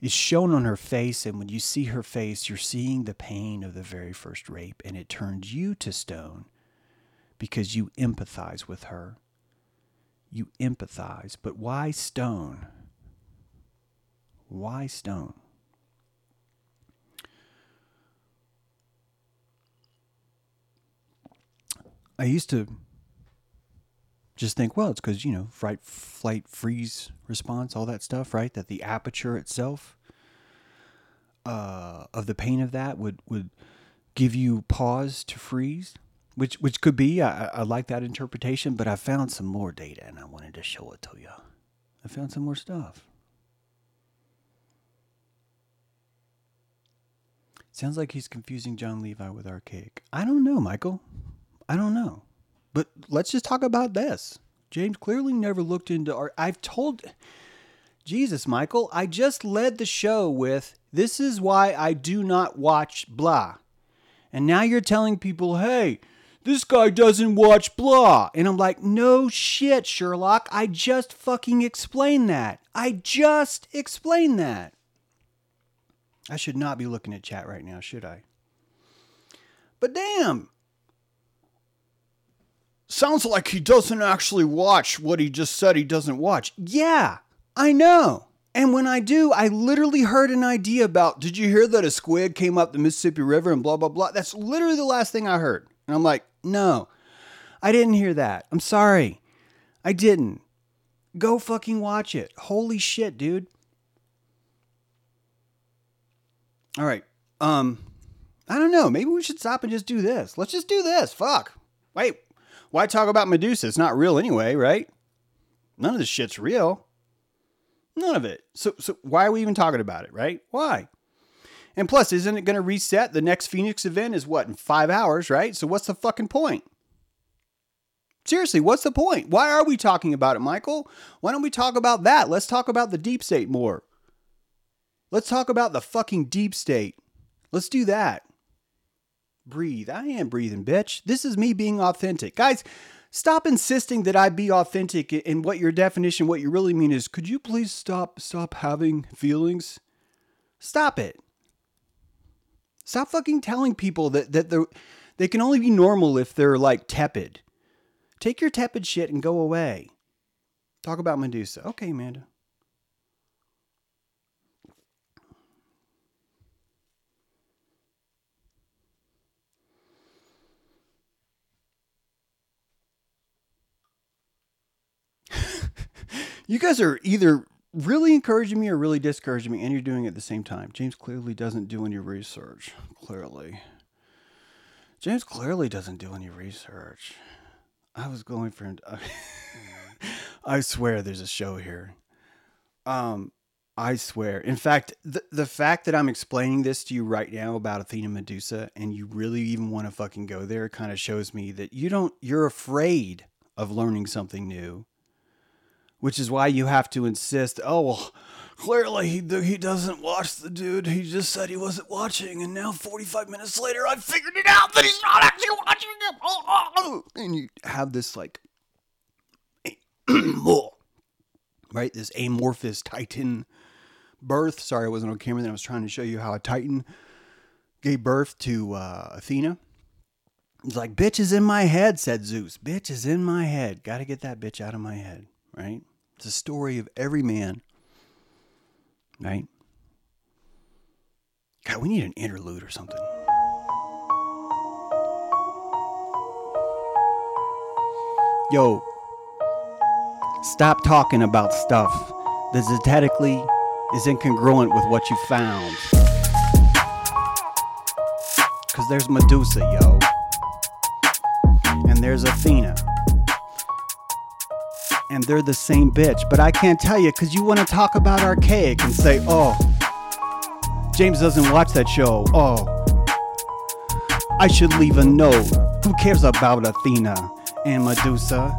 is shown on her face. And when you see her face, you're seeing the pain of the very first rape. And it turns you to stone because you empathize with her. You empathize. But why stone? Why stone? I used to just think, well, it's because, you know, fright, flight, freeze response, all that stuff, right? That the aperture itself uh, of the pain of that would, would give you pause to freeze, which, which could be, I, I like that interpretation, but I found some more data and I wanted to show it to you. I found some more stuff. Sounds like he's confusing Jon Levi with Archaix. I don't know, Michael. I don't know. But let's just talk about this. James clearly never looked into art. I've told Jesus, Michael, I just led the show with this is why I do not watch blah. And now you're telling people, hey, this guy doesn't watch blah. And I'm like, no shit, Sherlock. I just fucking explained that. I just explained that. I should not be looking at chat right now, should I? But damn. Sounds like he doesn't actually watch what he just said he doesn't watch. Yeah, I know. And when I do, I literally heard an idea about did you hear that a squid came up the Mississippi River and blah, blah, blah? That's literally the last thing I heard. And I'm like, no, I didn't hear that. I'm sorry. I didn't. Go fucking watch it. Holy shit, dude. All right. Um, I don't know. Maybe we should stop and just do this. Let's just do this. Fuck. Wait. Why talk about Medusa? It's not real anyway, right? None of this shit's real. None of it. So, so why are we even talking about it, right? Why? And plus, isn't it going to reset? The next Phoenix event is what, in five hours, right? So what's the fucking point? Seriously, what's the point? Why are we talking about it, Michael? Why don't we talk about that? Let's talk about the deep state more. Let's talk about the fucking deep state. Let's do that. Breathe. I am breathing, bitch. This is me being authentic. Guys, stop insisting that I be authentic and what your definition, what you really mean is, could you please stop stop having feelings? Stop it. Stop fucking telling people that that they they can only be normal if they're like tepid. Take your tepid shit and go away. Talk about Medusa. Okay, Amanda. <laughs> you guys are either really encouraging me or really discouraging me, and you're doing it at the same time. James clearly doesn't do any research. Clearly. James clearly doesn't do any research. I was going for him. <laughs> To, I swear there's a show here. Um, I swear. In fact, the, the fact that I'm explaining this to you right now about Athena Medusa and you really even want to fucking go there kind of shows me that you don't, you're afraid of learning something new which is why you have to insist. Oh well, clearly he he doesn't watch the dude. He just said he wasn't watching, and now 45 minutes later, I figured it out that he's not actually watching him. Oh, oh, oh. And you have this like, <clears throat> right? This amorphous Titan birth. Sorry, I wasn't on camera. Then I was trying to show you how a Titan gave birth to uh, Athena. It's like, bitch is in my head, said Zeus. Bitch is in my head. Got to get that bitch out of my head, right? It's a story of every man, right? God, we need an interlude or something. Yo, stop talking about stuff that zetetically is incongruent with what you found. Because there's Medusa, yo. And there's Athena and they're the same bitch. But I can't tell you because you want to talk about Archaix and say, oh, James doesn't watch that show. Oh, I should leave a note. Who cares about Athena and Medusa?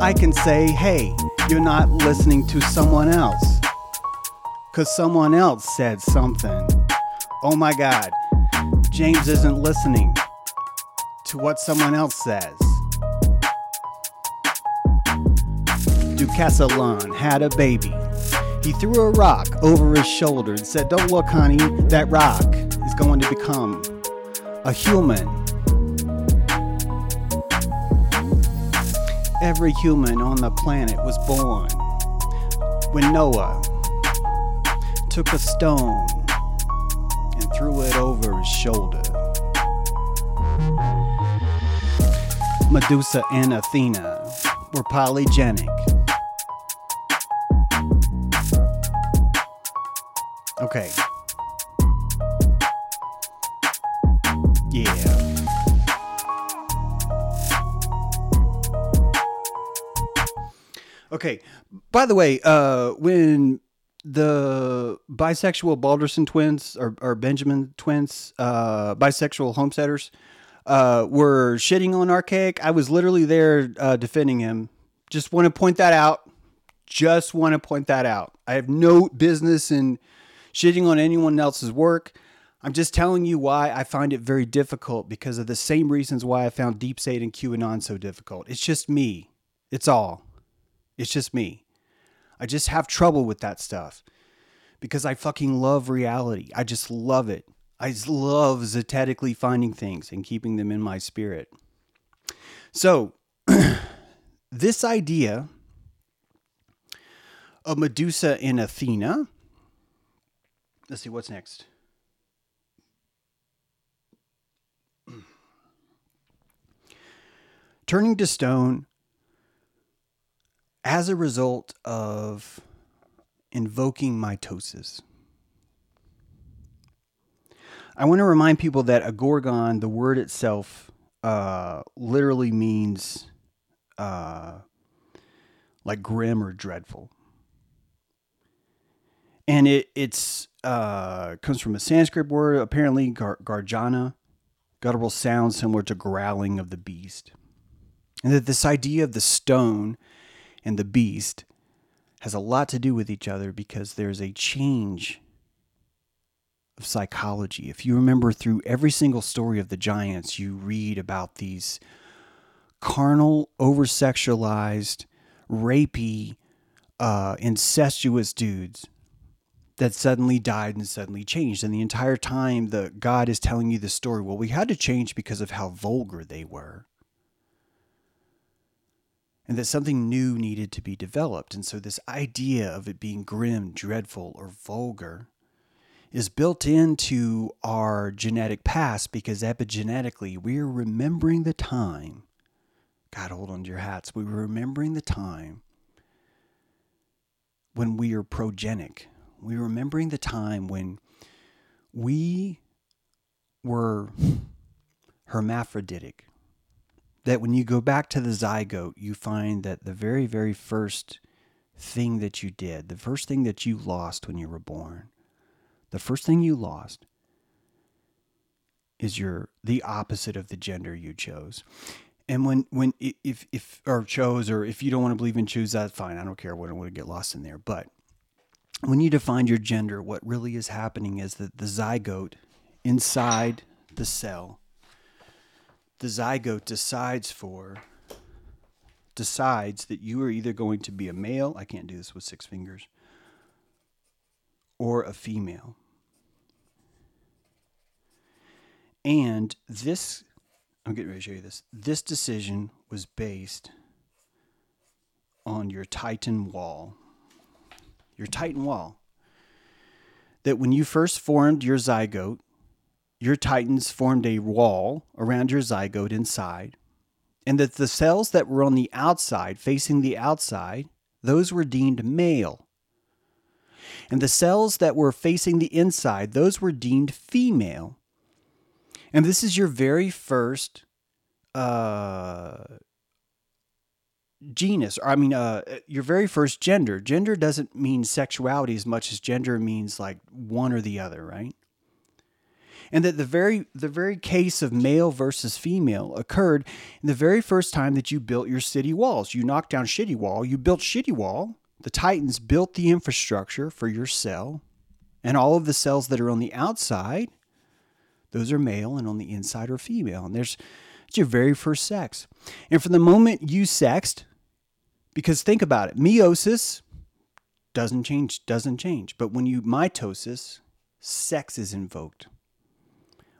I can say, hey, you're not listening to someone else. Because someone else said something. Oh my God, James isn't listening to what someone else says. Deucalion had a baby. He threw a rock over his shoulder and said, Don't look, honey, that rock is going to become a human. Every human on the planet was born when Noah took a stone and threw it over his shoulder. Medusa and Athena were polygenic. Okay. Yeah. Okay. By the way, uh, when the bisexual Balderson twins or, or Benjamin twins, uh, bisexual homesteaders, uh, were shitting on Archaix, I was literally there uh, defending him. Just want to point that out. Just want to point that out. I have no business in shitting on anyone else's work. I'm just telling you why I find it very difficult because of the same reasons why I found Deep State and QAnon so difficult. It's just me. It's all. It's just me. I just have trouble with that stuff because I fucking love reality. I just love it. I just love zetetically finding things and keeping them in my spirit. So, <clears throat> this idea of Medusa in Athena. Let's see what's next. <clears throat> Turning to stone as a result of invoking mitosis. I want to remind people that a gorgon, the word itself, uh, literally means uh, like grim or dreadful, and it it's uh, comes from a Sanskrit word, apparently gar- garjana, guttural sound similar to growling of the beast, and that this idea of the stone and the beast has a lot to do with each other because there's a change of psychology. If you remember through every single story of the giants, you read about these carnal, over sexualized, rapey, uh, incestuous dudes that suddenly died and suddenly changed. And the entire time, the God is telling you the story. Well, we had to change because of how vulgar they were. And that something new needed to be developed. And so, this idea of it being grim, dreadful, or vulgar is built into our genetic past because epigenetically we're remembering the time. God, hold on to your hats. We're remembering the time when we are progenic. We're remembering the time when we were hermaphroditic. That when you go back to the zygote, you find that the very, very first thing that you did, the first thing that you lost when you were born, the first thing you lost is your the opposite of the gender you chose. And when when if if or chose or if you don't want to believe in choose, that's fine. I don't care. I don't want to get lost in there. But when you define your gender, what really is happening is that the zygote inside the cell, the zygote decides for decides that you are either going to be a male. I can't do this with six fingers. Or a female. And this, I'm getting ready to show you this. This decision was based on your Titan wall. Your Titan wall. That when you first formed your zygote, your Titans formed a wall around your zygote inside, and that the cells that were on the outside, facing the outside, those were deemed male. And the cells that were facing the inside, those were deemed female. And this is your very first uh, genus, or I mean, uh, your very first gender. Gender doesn't mean sexuality as much as gender means like one or the other, right? And that the very the very case of male versus female occurred in the very first time that you built your city walls. You knocked down Shitty Wall, you built Shitty Wall. The Titans built the infrastructure for your cell, and all of the cells that are on the outside those are male, and on the inside are female. And there's it's your very first sex. And from the moment you sexed, because think about it, meiosis doesn't change, doesn't change. But when you mitosis, sex is invoked.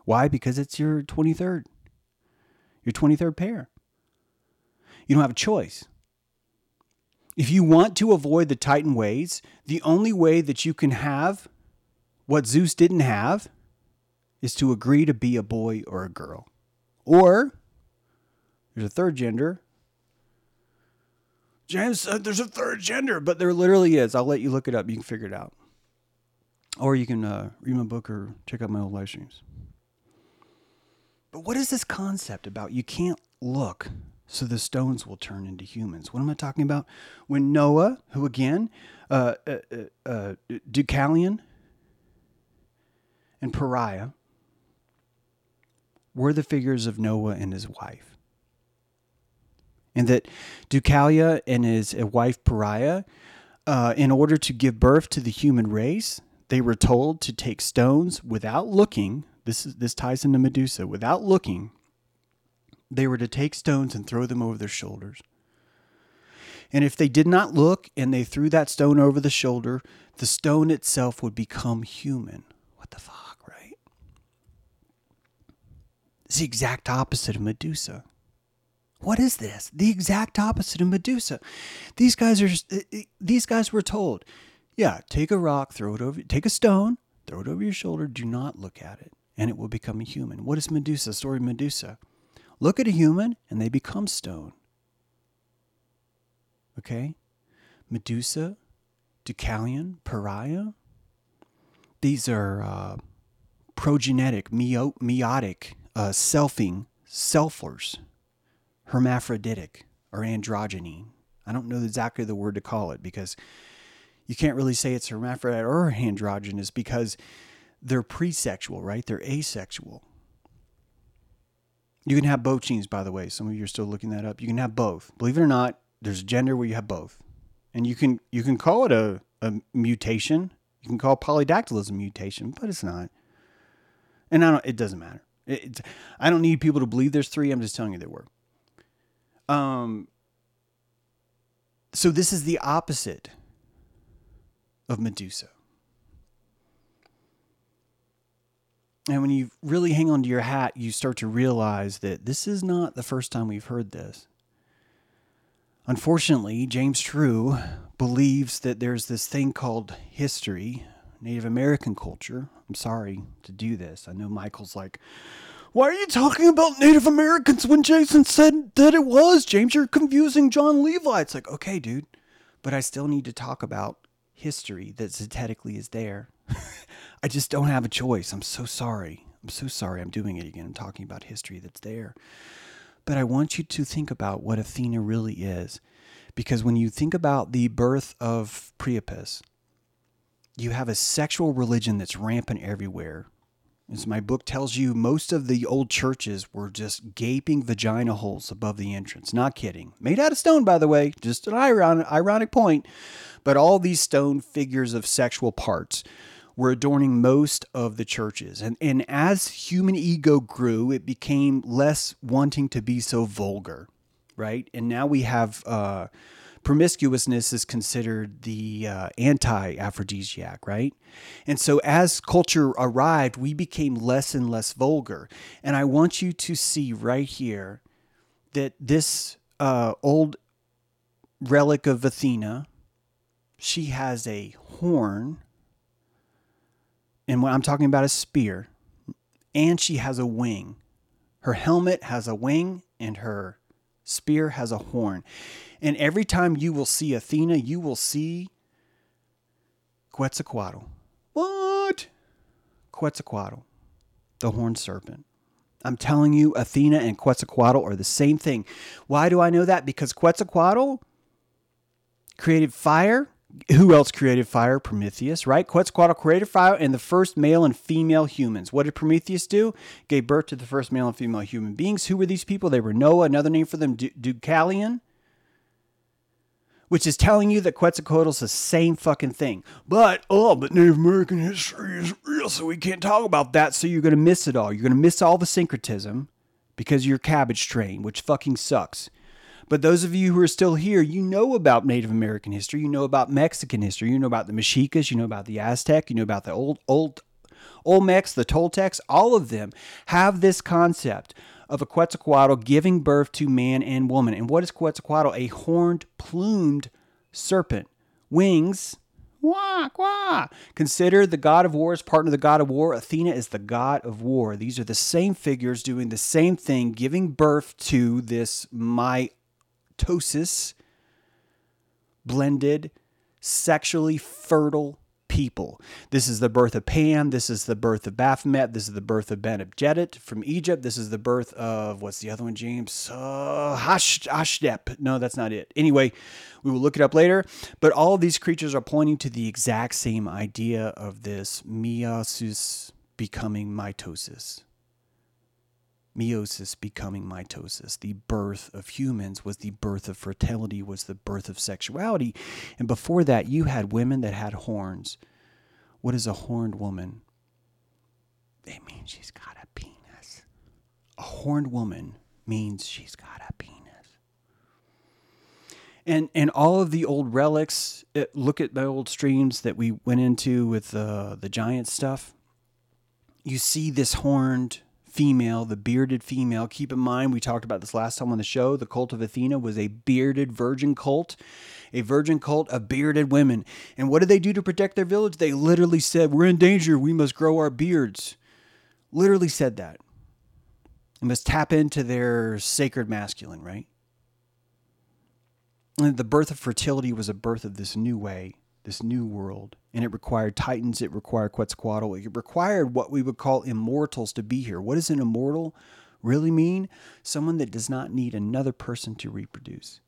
Why? Because it's your 23rd, your 23rd pair. You don't have a choice. If you want to avoid the Titan ways, the only way that you can have what Zeus didn't have is to agree to be a boy or a girl. Or there's a third gender. James said there's a third gender, but there literally is. I'll let you look it up. You can figure it out. Or you can uh, read my book or check out my old live streams. But what is this concept about? You can't look, so the stones will turn into humans. What am I talking about? When Noah, who again, uh, uh, uh, uh Deucalion and Pyrrha, were the figures of Noah and his wife. And that Deucalia and his wife Pyrrha uh, in order to give birth to the human race, they were told to take stones without looking. This is this ties into Medusa. Without looking, they were to take stones and throw them over their shoulders. And if they did not look and they threw that stone over the shoulder, the stone itself would become human. What the fuck, right? It's the exact opposite of Medusa. What is this? The exact opposite of Medusa. These guys are these guys were told, yeah, take a rock, throw it over, take a stone, throw it over your shoulder, do not look at it, and it will become a human. What is Medusa? Story of Medusa. Look at a human and they become stone. Okay? Medusa, Deucalion, Pyrrha. These are uh, progenetic, meiotic, uh, selfing, selfers, hermaphroditic, or androgyny. I don't know exactly the word to call it because you can't really say it's hermaphrodite or androgynous because they're presexual, right? They're asexual. You can have both genes, by the way. Some of you are still looking that up. You can have both. Believe it or not, there's a gender where you have both, and you can you can call it a, a mutation. You can call polydactylism mutation, but it's not. And I don't. It doesn't matter. It, I don't need people to believe there's three. I'm just telling you there were. Um. So this is the opposite of Medusa. And when you really hang on to your hat, you start to realize that this is not the first time we've heard this. Unfortunately, James True believes that there's this thing called history, Native American culture. I'm sorry to do this. I know Michael's like, why are you talking about Native Americans when Jason said that it was? James, you're confusing Jon Levi. It's like, okay, dude, but I still need to talk about history that zetetically is there. <laughs> I just don't have a choice. I'm so sorry. I'm so sorry I'm doing it again. I'm talking about history that's there. But I want you to think about what Athena really is. Because when you think about the birth of Priapus, you have a sexual religion that's rampant everywhere. As my book tells you, most of the old churches were just gaping vagina holes above the entrance. Not kidding. Made out of stone, by the way, just an ironic, ironic point. But all these stone figures of sexual parts were adorning most of the churches. And, and as human ego grew, it became less wanting to be so vulgar, right? And now we have uh, promiscuousness is considered the uh, anti aphrodisiac, right? And so as culture arrived, we became less and less vulgar. And I want you to see right here that this uh, old relic of Athena, she has a horn and what I'm talking about a spear, and she has a wing. Her helmet has a wing, and her spear has a horn. And every time you will see Athena, you will see Quetzalcoatl. What? Quetzalcoatl, the horned serpent. I'm telling you, Athena and Quetzalcoatl are the same thing. Why do I know that? Because Quetzalcoatl created fire who else created fire? Prometheus, right? Quetzalcoatl created fire and the first male and female humans. What did Prometheus do? Gave birth to the first male and female human beings. Who were these people? They were Noah, another name for them, Deucalion, which is telling you that Quetzalcoatl's the same fucking thing. But, oh, but Native American history is real, so we can't talk about that, so you're going to miss it all. You're going to miss all the syncretism because you're cabbage train, which fucking sucks. But those of you who are still here, you know about Native American history, you know about Mexican history, you know about the Mexicas, you know about the Aztec, you know about the old old Olmecs, the Toltecs, all of them have this concept of a Quetzalcoatl giving birth to man and woman. And what is Quetzalcoatl? A horned, plumed serpent. Wings, Wah, wah. Consider the god of war as partner of the god of war. Athena is the god of war. These are the same figures doing the same thing, giving birth to this my mitosis blended, sexually fertile people. This is the birth of Pan. This is the birth of Baphomet. This is the birth of Banebdjedet from Egypt. This is the birth of, what's the other one, James? Uh, Hash, Hashdep. No, that's not it. Anyway, we will look it up later. But all of these creatures are pointing to the exact same idea of this meiosis becoming mitosis. Meiosis becoming mitosis. The birth of humans was the birth of fertility, was the birth of sexuality. And before that, you had women that had horns. What is a horned woman? They mean she's got a penis. A horned woman means she's got a penis. And and all of the old relics. It, look at the old streams that we went into with uh, the giant stuff. You see this horned female, the bearded female. Keep in mind, we talked about this last time on the show. The cult of Athena was a bearded virgin cult, a virgin cult of bearded women. And what did they do to protect their village? They literally said, We're in danger. We must grow our beards. Literally said that. They must tap into their sacred masculine, right? And the birth of fertility was a birth of this new way, this new world. And it required titans, it required Quetzalcoatl, it required what we would call immortals to be here. What does an immortal really mean? Someone that does not need another person to reproduce.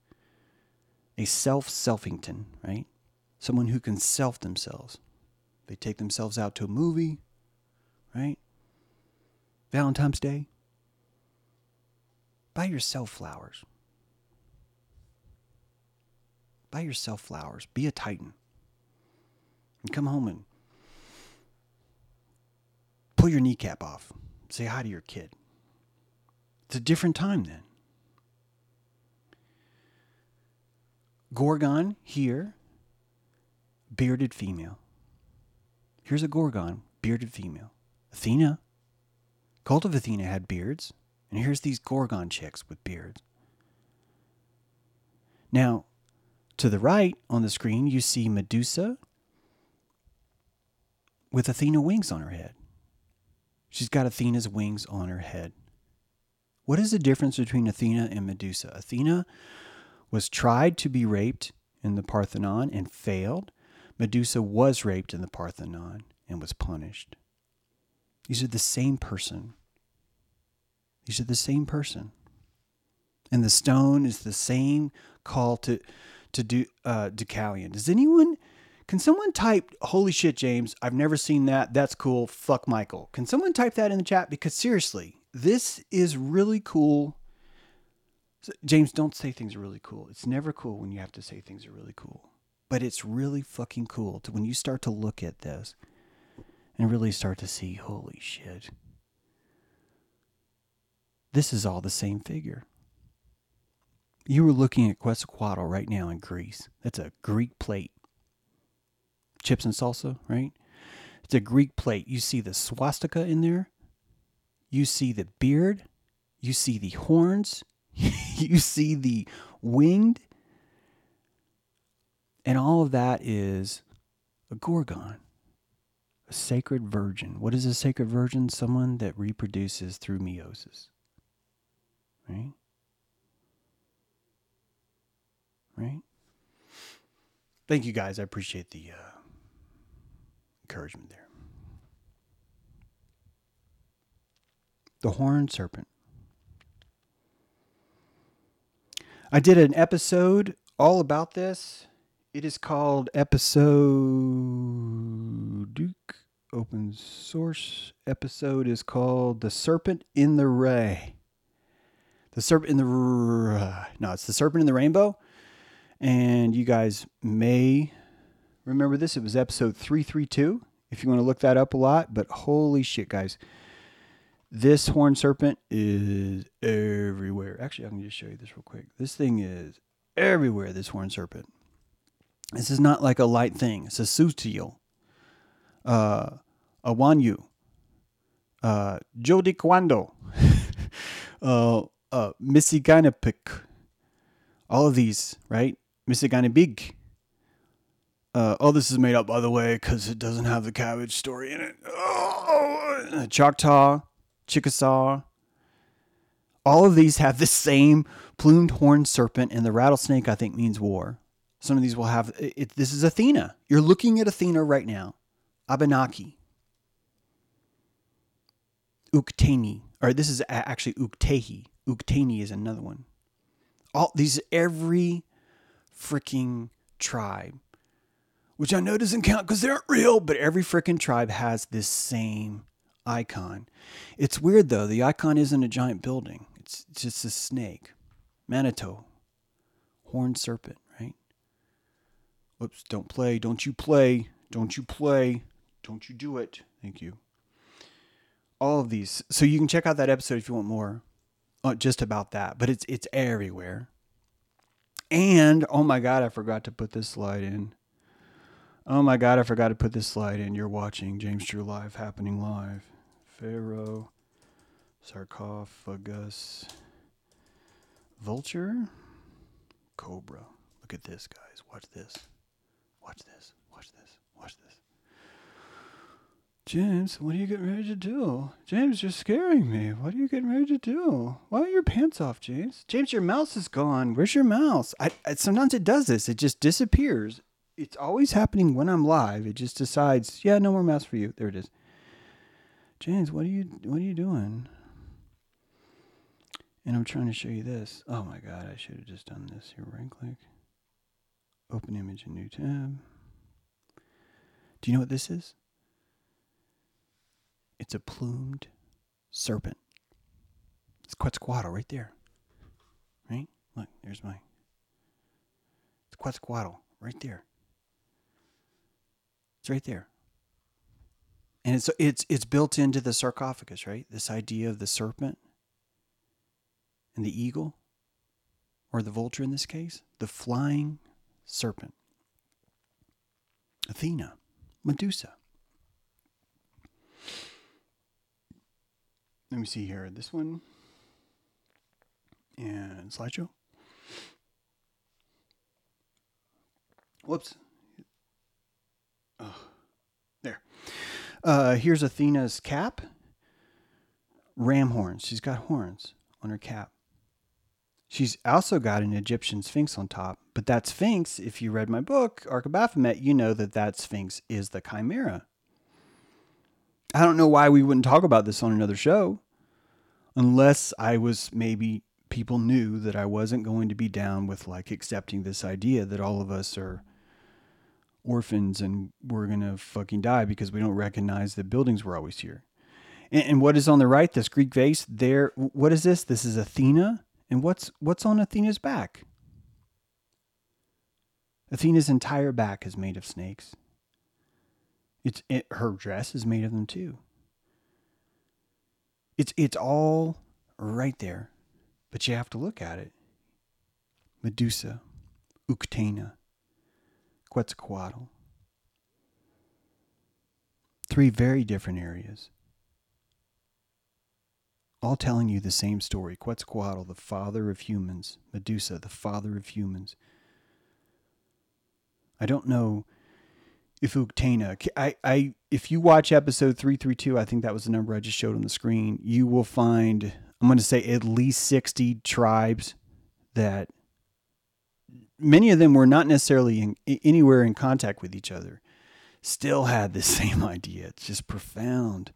A self selfington, right? Someone who can self themselves. They take themselves out to a movie, right? Valentine's Day. Buy yourself flowers. Buy yourself flowers. Be a titan. And come home and pull your kneecap off. Say hi to your kid. It's a different time then. Gorgon here, bearded female. Here's a Gorgon, bearded female. Athena, cult of Athena had beards, and here's these Gorgon chicks with beards. Now, to the right on the screen, you see Medusa with Athena wings on her head. She's got Athena's wings on her head. What is the difference between Athena and Medusa? Athena was tried to be raped in the Parthenon and failed. Medusa was raped in the Parthenon and was punished. These are the same person. These are the same person. And the stone is the same call to to do uh, Deucalion. Does anyone? Can someone type "Holy shit, James"? I've never seen that. That's cool. Fuck Michael. Can someone type that in the chat? Because seriously, this is really cool. James, don't say things are really cool. It's never cool when you have to say things are really cool. But it's really fucking cool to when you start to look at this and really start to see, holy shit. This is all the same figure. You were looking at Quetzalcoatl right now in Greece. That's a Greek plate. Chips and salsa, right? It's a Greek plate. You see the swastika in there. You see the beard. You see the horns. <laughs> you see the winged. And all of that is a gorgon, a sacred virgin. What is a sacred virgin? Someone that reproduces through meiosis. Right? right? Thank you guys. I appreciate the uh, encouragement there. The horned serpent. I did an episode all about this. It is called episode Duke open source episode is called The Serpent in the Ray. The Serpent in the No, it's The Serpent in the Rainbow. And you guys may remember this. It was episode 332, if you want to look that up a lot. But holy shit, guys. This horned serpent is everywhere. Actually, I can just show you this real quick. This thing is everywhere, this horned serpent. This is not like a light thing. It's a sutio, uh, a wanyu, uh, jodi quando, <laughs> uh, uh. All of these, right? Misigani Big. Uh, oh, this is made up, by the way, because it doesn't have the cabbage story in it. Oh, Choctaw, Chickasaw. All of these have the same plumed horned serpent, and the rattlesnake, I think, means war. Some of these will have it, it, this is Athena. You're looking at Athena right now. Abenaki. Uktena. Or this is actually Uktehi. Uktena is another one. All these every freaking tribe, which I know doesn't count because they aren't real, but every freaking tribe has this same icon. It's weird though. The icon isn't a giant building. It's just a snake. Manitou. Horned serpent, right? Whoops, don't play. Don't you play. Don't you play. Don't you do it. Thank you. All of these. So you can check out that episode if you want more. Uh, just about that. But it's it's everywhere. And oh my god, I forgot to put this slide in. Oh my god, I forgot to put this slide in. You're watching James Drew Live happening live. Pharaoh, sarcophagus, vulture, cobra. Look at this, guys. Watch this. Watch this. Watch this. Watch this. James, what are you getting ready to do? James, you're scaring me. What are you getting ready to do? Why are your pants off, James? James, your mouse is gone. Where's your mouse? I, I sometimes it does this. It just disappears. It's always happening when I'm live. It just decides, yeah, no more mouse for you. There it is. James, what are you what are you doing? And I'm trying to show you this. Oh my god, I should have just done this here. Right click. Open image in new tab. Do you know what this is? It's a plumed serpent. It's Quetzalcoatl right there. Right? Look, there's my. It's Quetzalcoatl right there. It's right there. And it's it's it's built into the sarcophagus, right? This idea of the serpent and the eagle, or the vulture in this case, the flying serpent. Athena, Medusa. Let me see here. This one and slideshow. Whoops. Oh, there. Uh, here's Athena's cap. Ram horns. She's got horns on her cap. She's also got an Egyptian sphinx on top. But that sphinx, if you read my book, Ark of Baphomet, you know that that sphinx is the chimera. I don't know why we wouldn't talk about this on another show. Unless I was maybe people knew that I wasn't going to be down with like accepting this idea that all of us are orphans and we're to fucking die because we don't recognize that buildings were always here. And, and, what is on the right, this Greek vase, there, what is this? This is Athena. And what's, what's on Athena's back? Athena's entire back is made of snakes. It's it, her dress is made of them too. It's it's all right there, but you have to look at it. Medusa, Uktena, Quetzalcoatl. Three very different areas. All telling you the same story. Quetzalcoatl, the father of humans. Medusa, the father of humans. I don't know Uktena. I, I, if you watch episode 332, I think that was the number I just showed on the screen, you will find, I'm going to say at least 60 tribes that many of them were not necessarily in, anywhere in contact with each other, still had the <laughs> same idea. It's just profound.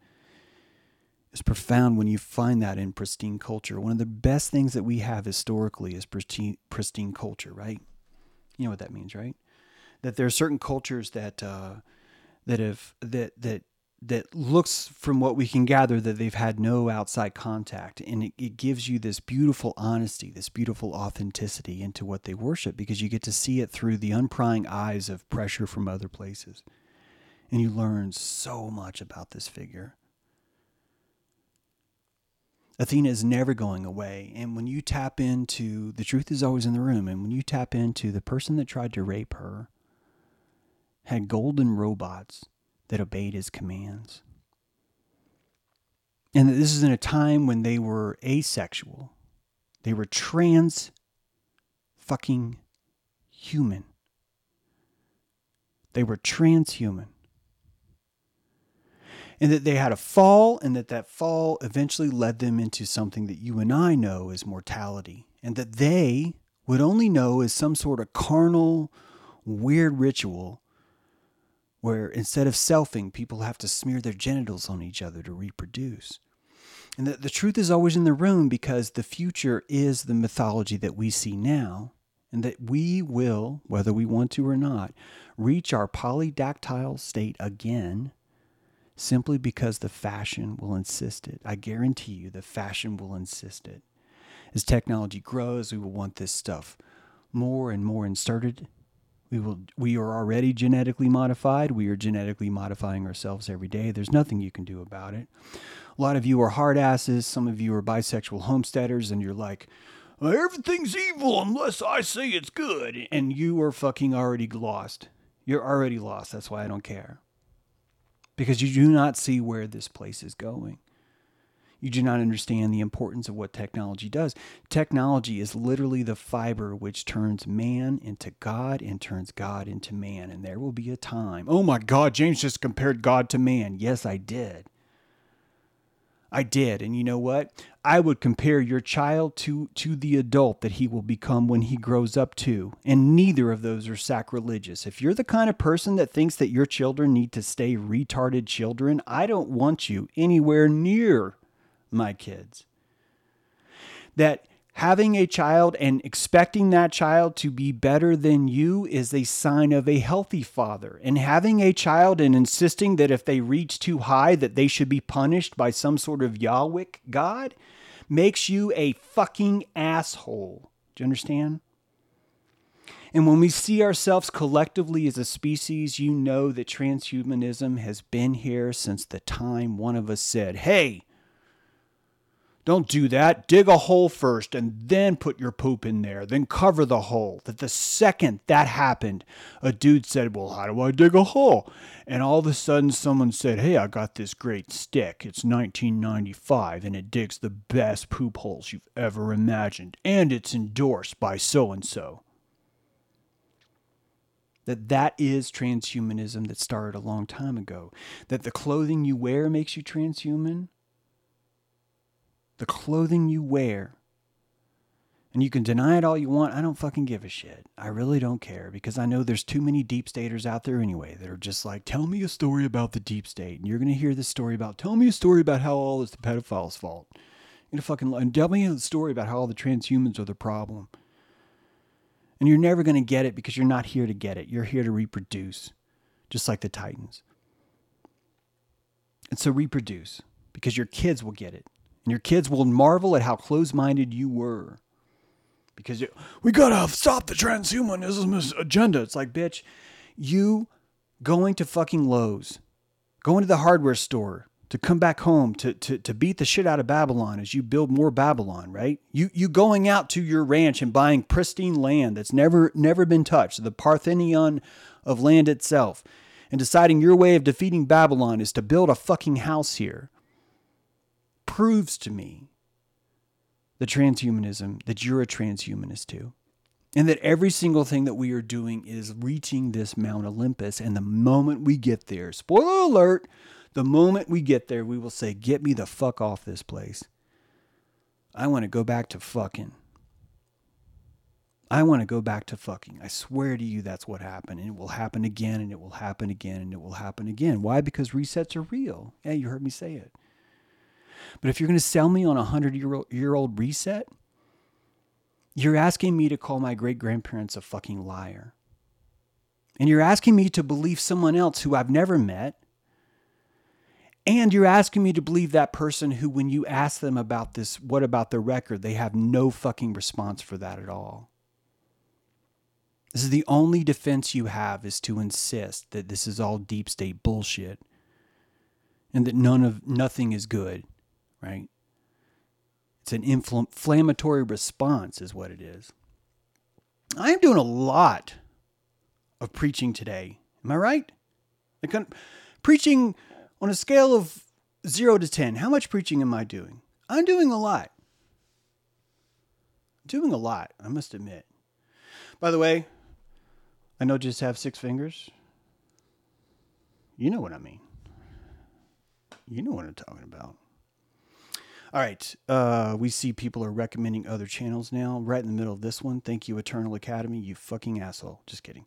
It's profound when you find that in pristine culture. One of the best things that we have historically is pristine, pristine culture, right? You know what that means, right? that there are certain cultures that uh, that have that that that looks from what we can gather that they've had no outside contact. And it, it, gives you this beautiful honesty this beautiful authenticity into what they worship because you get to see it through the unprying eyes of pressure from other places. And you learn so much about this figure. Athena is never going away. And when you tap into the truth is always in the room and when you tap into the person that tried to rape her had golden robots that obeyed his commands. And that this is in a time when they were asexual. They were trans fucking human. They were transhuman. And that they had a fall, and that that fall eventually led them into something that you and I know as mortality. And that they would only know as some sort of carnal, weird ritual where instead of selfing, people have to smear their genitals on each other to reproduce. And the, the truth is always in the room because the future is the mythology that we see now, and that we will, whether we want to or not, reach our polydactyl state again simply because the fashion will insist it. I guarantee you the fashion will insist it. As technology grows, we will want this stuff more and more inserted. We will we are already genetically modified. We are genetically modifying ourselves every day. There's nothing you can do about it. A lot of you are hard asses, some of you are bisexual homesteaders and you're like everything's evil unless I say it's good and you are fucking already lost. You're already lost. That's why I don't care. Because you do not see where this place is going you do not understand the importance of what technology does. Technology is literally the fiber which turns man into God and turns God into man. And there will be a time. Oh my God, James just compared God to man. Yes, I did. I did. And you know what? I would compare your child to, to the adult that he will become when he grows up to. And neither of those are sacrilegious. If you're the kind of person that thinks that your children need to stay retarded children, I don't want you anywhere near my kids. That having a child and expecting that child to be better than you is a sign of a healthy father. And having a child and insisting that if they reach too high that they should be punished by some sort of Yahweh God makes you a fucking asshole. Do you understand? And when we see ourselves collectively as a species, you know that transhumanism has been here since the time one of us said, Hey, don't do that. Dig a hole first and then put your poop in there. Then cover the hole. That the second that happened, a dude said, Well, how do I dig a hole? And all of a sudden, someone said, Hey, I got this great stick. It's 1995 and it digs the best poop holes you've ever imagined. And it's endorsed by so and so. That that is transhumanism that started a long time ago. That the clothing you wear makes you transhuman the clothing you wear. And you can deny it all you want. I don't fucking give a shit. I really don't care because I know there's too many deep staters out there anyway that are just like, tell me a story about the deep state. And you're going to hear this story about, tell me a story about how all is the pedophile's fault. You're going to fucking, and tell me a story about how all the transhumans are the problem. And you're never going to get it because you're not here to get it. You're here to reproduce, just like the Titans. And so reproduce because your kids will get it. And your kids will marvel at how close minded you were. Because it, we gotta stop the transhumanism agenda. It's like, bitch, you going to fucking Lowe's, going to the hardware store to come back home to, to, to beat the shit out of Babylon as you build more Babylon, right? You you going out to your ranch and buying pristine land that's never never been touched, the Parthenon of land itself, and deciding your way of defeating Babylon is to build a fucking house here proves to me the transhumanism that you're a transhumanist too. And that every single thing that we are doing is reaching this Mount Olympus. And the moment we get there, spoiler alert, the moment we get there, we will say, Get me the fuck off this place. I want to go back to fucking. I want to go back to fucking. I swear to you, that's what happened. And it will happen again, and it will happen again, and it will happen again. Why? Because resets are real. Yeah, you heard me say it. But if you're going to sell me on a 100 year old reset, you're asking me to call my great grandparents a fucking liar. And you're asking me to believe someone else who I've never met. And you're asking me to believe that person who, when you ask them about this, what about the record, they have no fucking response for that at all. This is the only defense you have is to insist that this is all deep state bullshit and that none of nothing is good right? It's an inflammatory response, is what it is. I am doing a lot of preaching today. Am I right? Like, preaching on a scale of zero to 10, how much preaching am I doing? I'm doing a lot. Doing a lot, I must admit. By the way, I know just have six fingers. You know what I mean. You know what I'm talking about. All right. Uh, we see people are recommending other channels now. Right in the middle of this one. Thank you, Eternal Academy. You fucking asshole. Just kidding.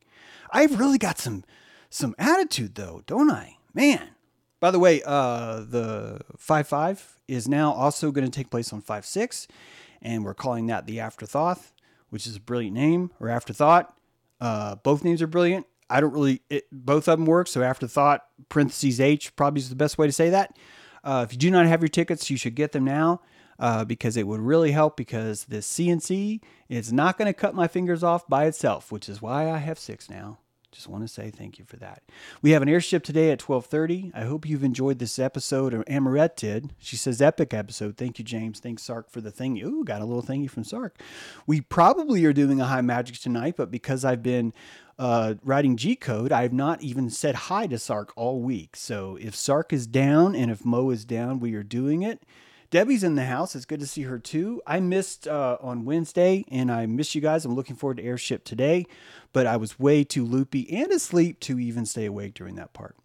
I've really got some some attitude though, don't I? Man. By the way, uh, the five five is now also going to take place on five six, and we're calling that the Afterthought, which is a brilliant name or Afterthought. Uh, both names are brilliant. I don't really, it, both of them work. So afterthought, parentheses H, probably is the best way to say that. Uh, if you do not have your tickets, you should get them now uh, because it would really help because this CNC is not going to cut my fingers off by itself, which is why I have six now. Just want to say thank you for that. We have an airship today at 12:30. I hope you've enjoyed this episode. Or Amarette did. She says epic episode. Thank you, James. Thanks, Sark, for the thing. Ooh, got a little thank you from Sark. We probably are doing a high magic tonight, but because I've been uh, writing G code, I have not even said hi to Sark all week. So if Sark is down and if Mo is down, we are doing it. Debbie's in the house. It's good to see her too. I missed uh, on Wednesday and I miss you guys. I'm looking forward to Airship today, but I was way too loopy and asleep to even stay awake during that part.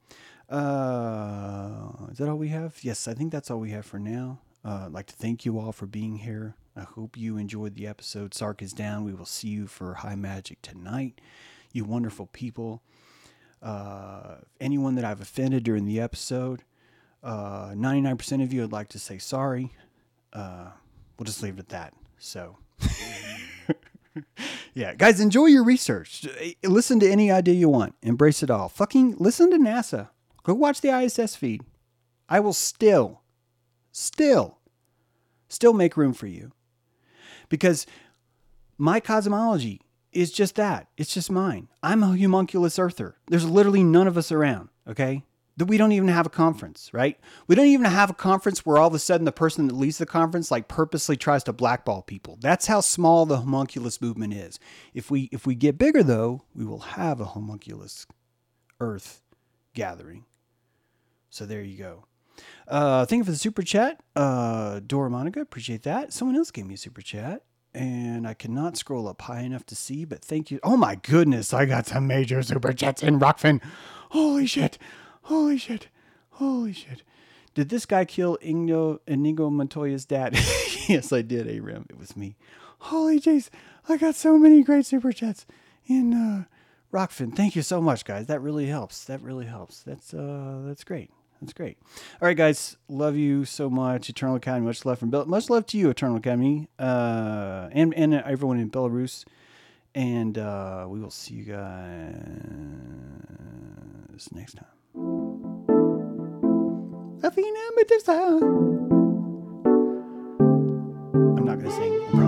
Uh, is that all we have? Yes, I think that's all we have for now. Uh, I'd like to thank you all for being here. I hope you enjoyed the episode. Sark is down. We will see you for High Magic tonight. You wonderful people. Uh, anyone that I've offended during the episode, uh, 99% of you would like to say sorry. Uh, we'll just leave it at that. So, <laughs> yeah, guys, enjoy your research. Listen to any idea you want. Embrace it all. Fucking listen to NASA. Go watch the ISS feed. I will still, still, still make room for you. Because my cosmology is just that. It's just mine. I'm a homunculus earther. There's literally none of us around, okay? that we don't even have a conference, right? We don't even have a conference where all of a sudden the person that leads the conference like purposely tries to blackball people. That's how small the homunculus movement is. If we if we get bigger though, we will have a homunculus earth gathering. So there you go. Uh, thank you for the super chat. Uh, Dora Monica, appreciate that. Someone else gave me a super chat and I cannot scroll up high enough to see, but thank you. Oh my goodness, I got some major super chats in Rokfin. Holy shit. Holy shit. Holy shit. Did this guy kill Inigo, Inigo Montoya's dad? <laughs> yes, I did, Aram. It was me. Holy jeez. I got so many great super chats in uh, Rokfin. Thank you so much, guys. That really helps. That really helps. That's uh, that's great. That's great. All right, guys. Love you so much. Eternal Academy. Much love from Bill. Much love to you, Eternal Academy, uh, and and everyone in Belarus. And uh, we will see you guys next time. I'm not gonna sing.